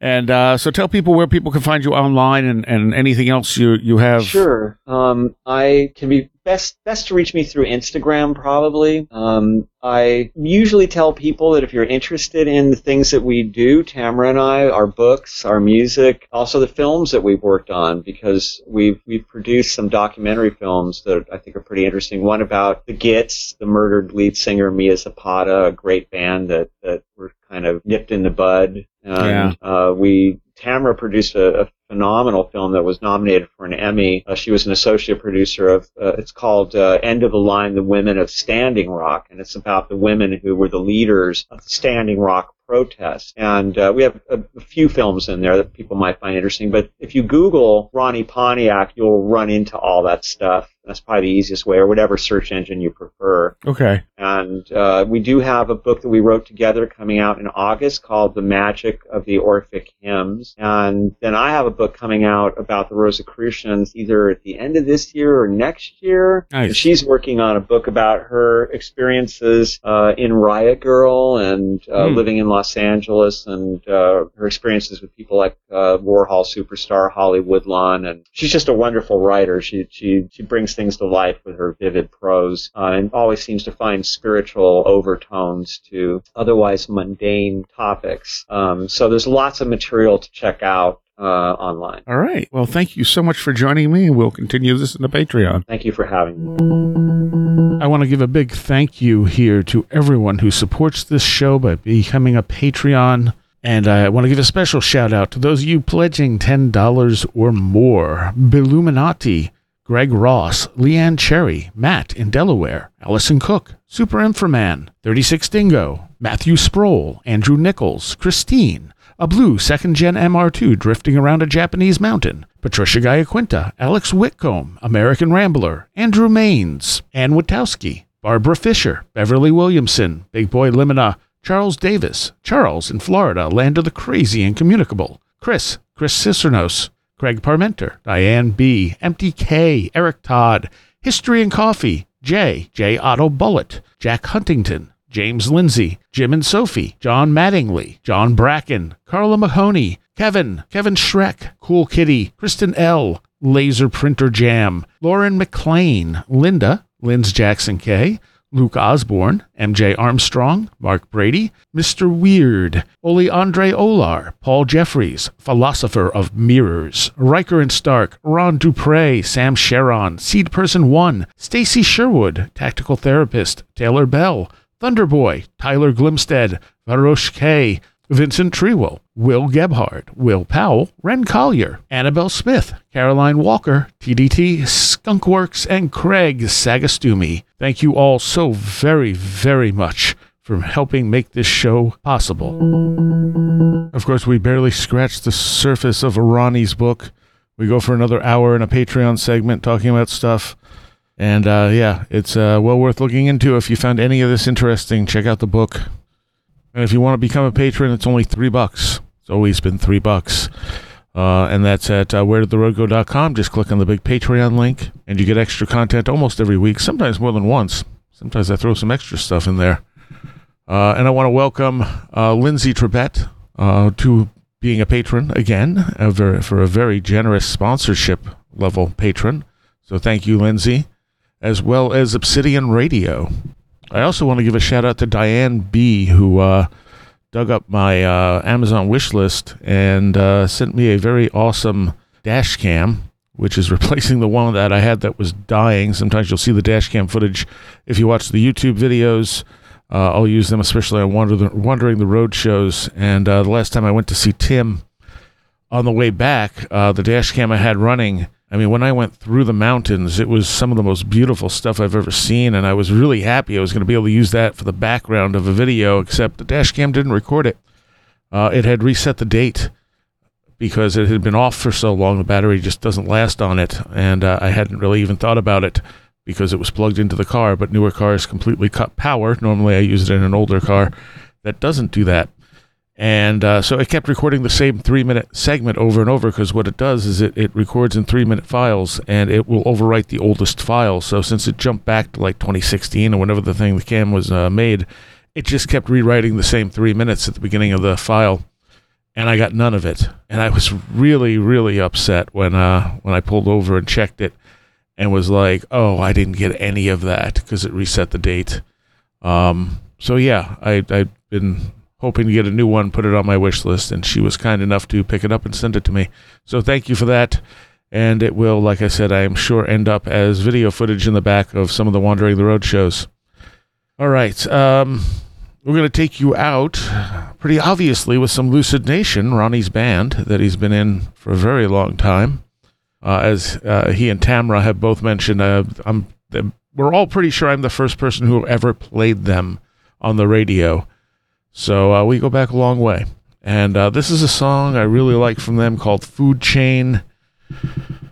And uh, so tell people where people can find you online and, and anything else you, you have. Sure. Um, I can be best best to reach me through Instagram probably. Um, I usually tell people that if you're interested in the things that we do, Tamara and I, our books, our music, also the films that we've worked on, because we've we've produced some documentary films that I think are pretty interesting. One about the Gits, the murdered lead singer Mia Zapata, a great band that that were kind of nipped in the bud. And yeah. uh, we Tamara produced a, a, phenomenal film that was nominated for an Emmy. Uh, she was an associate producer of. Uh, it's called uh, End of the Line: The Women of Standing Rock, and it's about the women who were the leaders of the Standing Rock protest. And uh, we have a, a, few films in there that people might find interesting. But if you Google Ronnie Pontiac, you'll run into all that stuff. That's probably the easiest way, or whatever search engine you prefer. Okay. And uh, we do have a book that we wrote together coming out in August called The Magic of the Orphic Hymns. And then I have a book coming out about the Rosicrucians either at the end of this year or next year. Nice. And she's working on a book about her experiences uh, in Riot Grrrl and uh, mm. living in Los Angeles and uh, her experiences with people like uh, Warhol superstar Holly Woodlawn. And she's just a wonderful writer. She, she, she brings brings things to life with her vivid prose uh, and always seems to find spiritual overtones to otherwise mundane topics. Um, so there's lots of material to check out uh, online. All right. Well, thank you so much for joining me. We'll continue this in the Patreon. Thank you for having me. I want to give a big thank you here to everyone who supports this show by becoming a Patreon. And I want to give a special shout out to those of you pledging $10 or more. Beluminati, Greg Ross, Leanne Cherry, Matt in Delaware, Allison Cook, Super Inframan, 36 Dingo, Matthew Sproul, Andrew Nichols, Christine, a blue second gen MR2 drifting around a Japanese mountain, Patricia Giaquinta, Alex Whitcomb, American Rambler, Andrew Maines, Ann Witowski, Barbara Fisher, Beverly Williamson, Big Boy Limina, Charles Davis, Charles in Florida, land of the crazy and communicable, Chris, Chris Cicernos, Craig Parmenter, Diane B., Empty K., Eric Todd, History and Coffee, J., J. Otto Bullitt, Jack Huntington, James Lindsay, Jim and Sophie, John Mattingly, John Bracken, Carla Mahoney, Kevin, Kevin Schreck, Cool Kitty, Kristen L., Laser Printer Jam, Lauren McLean, Linda, Linz Jackson K., Luke Osborne, MJ Armstrong, Mark Brady, Mr. Weird, Oli Andre Olar, Paul Jeffries, Philosopher of Mirrors, Riker and Stark, Ron Dupre, Sam Sharon, Seed Person 1, Stacy Sherwood, Tactical Therapist, Taylor Bell, Thunderboy, Tyler Glimstead, Varosh K, Vincent Trewill, Will Gebhard, Will Powell, Ren Collier, Annabelle Smith, Caroline Walker, TDT, Skunkworks, and Craig Sagastumi. Thank you all so very, very much for helping make this show possible. Of course, we barely scratched the surface of Ronnie's book. We go for another hour in a Patreon segment talking about stuff. And uh, yeah, it's uh, well worth looking into. If you found any of this interesting, check out the book. And if you want to become a patron, it's only three bucks. It's always been three bucks. Uh, and that's at uh, wheredidtheroadgo.com. Just click on the big Patreon link, and you get extra content almost every week, sometimes more than once. Sometimes I throw some extra stuff in there. Uh, and I want to welcome uh, Lindsay Trebet uh, to being a patron again a very, for a very generous sponsorship level patron. So thank you, Lindsay, as well as Obsidian Radio. I also want to give a shout out to Diane B, who uh, dug up my uh, Amazon wish list and uh, sent me a very awesome dash cam, which is replacing the one that I had that was dying. Sometimes you'll see the dash cam footage if you watch the YouTube videos. Uh, I'll use them especially on Wander the, Wandering the Road shows. And uh, the last time I went to see Tim on the way back, uh, the dash cam I had running I mean, when I went through the mountains, it was some of the most beautiful stuff I've ever seen, and I was really happy I was going to be able to use that for the background of a video, except the dash cam didn't record it. Uh, it had reset the date because it had been off for so long, the battery just doesn't last on it, and uh, I hadn't really even thought about it because it was plugged into the car, but newer cars completely cut power. Normally, I use it in an older car that doesn't do that. And uh, so it kept recording the same three minute segment over and over because what it does is it, it records in three minute files and it will overwrite the oldest file. So since it jumped back to like 2016 or whenever the thing, the cam was uh, made, it just kept rewriting the same three minutes at the beginning of the file. And I got none of it. And I was really, really upset when, uh, when I pulled over and checked it and was like, oh, I didn't get any of that because it reset the date. Um, so yeah, I, I've been hoping to get a new one, put it on my wish list, and she was kind enough to pick it up and send it to me. So thank you for that. And it will, like I said, I am sure end up as video footage in the back of some of the Wandering the Road shows. All right. Um, we're going to take you out pretty obviously with some Lucid Nation, Ronnie's band that he's been in for a very long time. Uh, as uh, he and Tamara have both mentioned, uh, I'm, we're all pretty sure I'm the first person who ever played them on the radio. So uh, we go back a long way. And uh, this is a song I really like from them called Food Chain.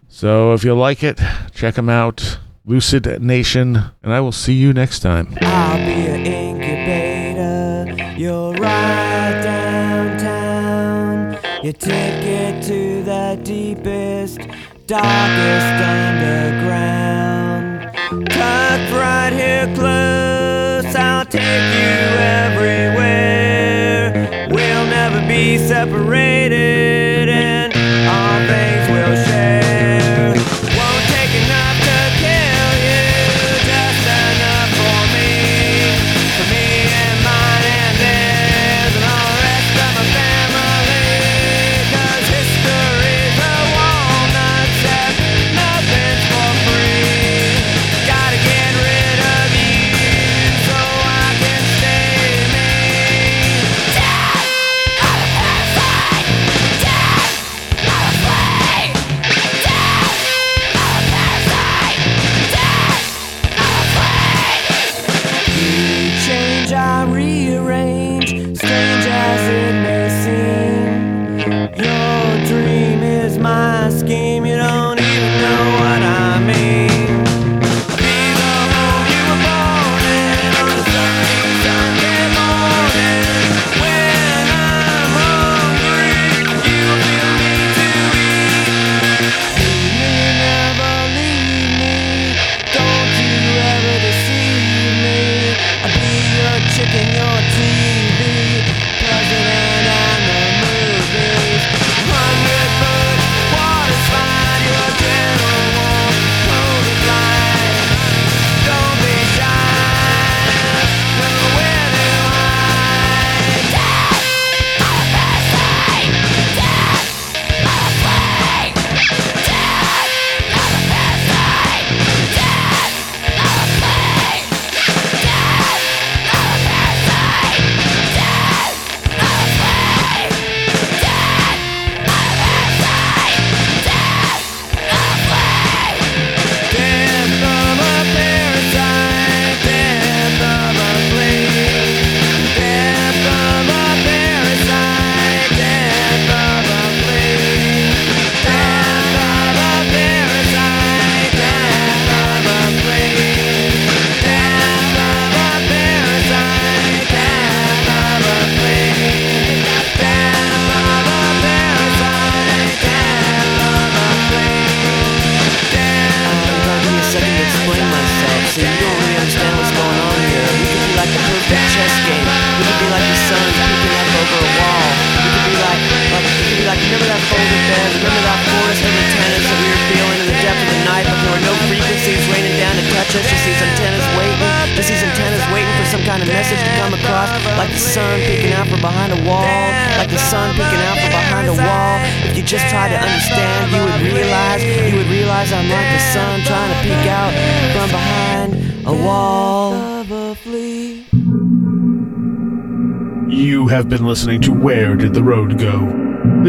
So if you like it, check them out. Lucid Nation. And I will see you next time. I'll be an incubator. You'll ride downtown. To the deepest, darkest underground. Cut right here close. Everywhere. We'll never be separated, my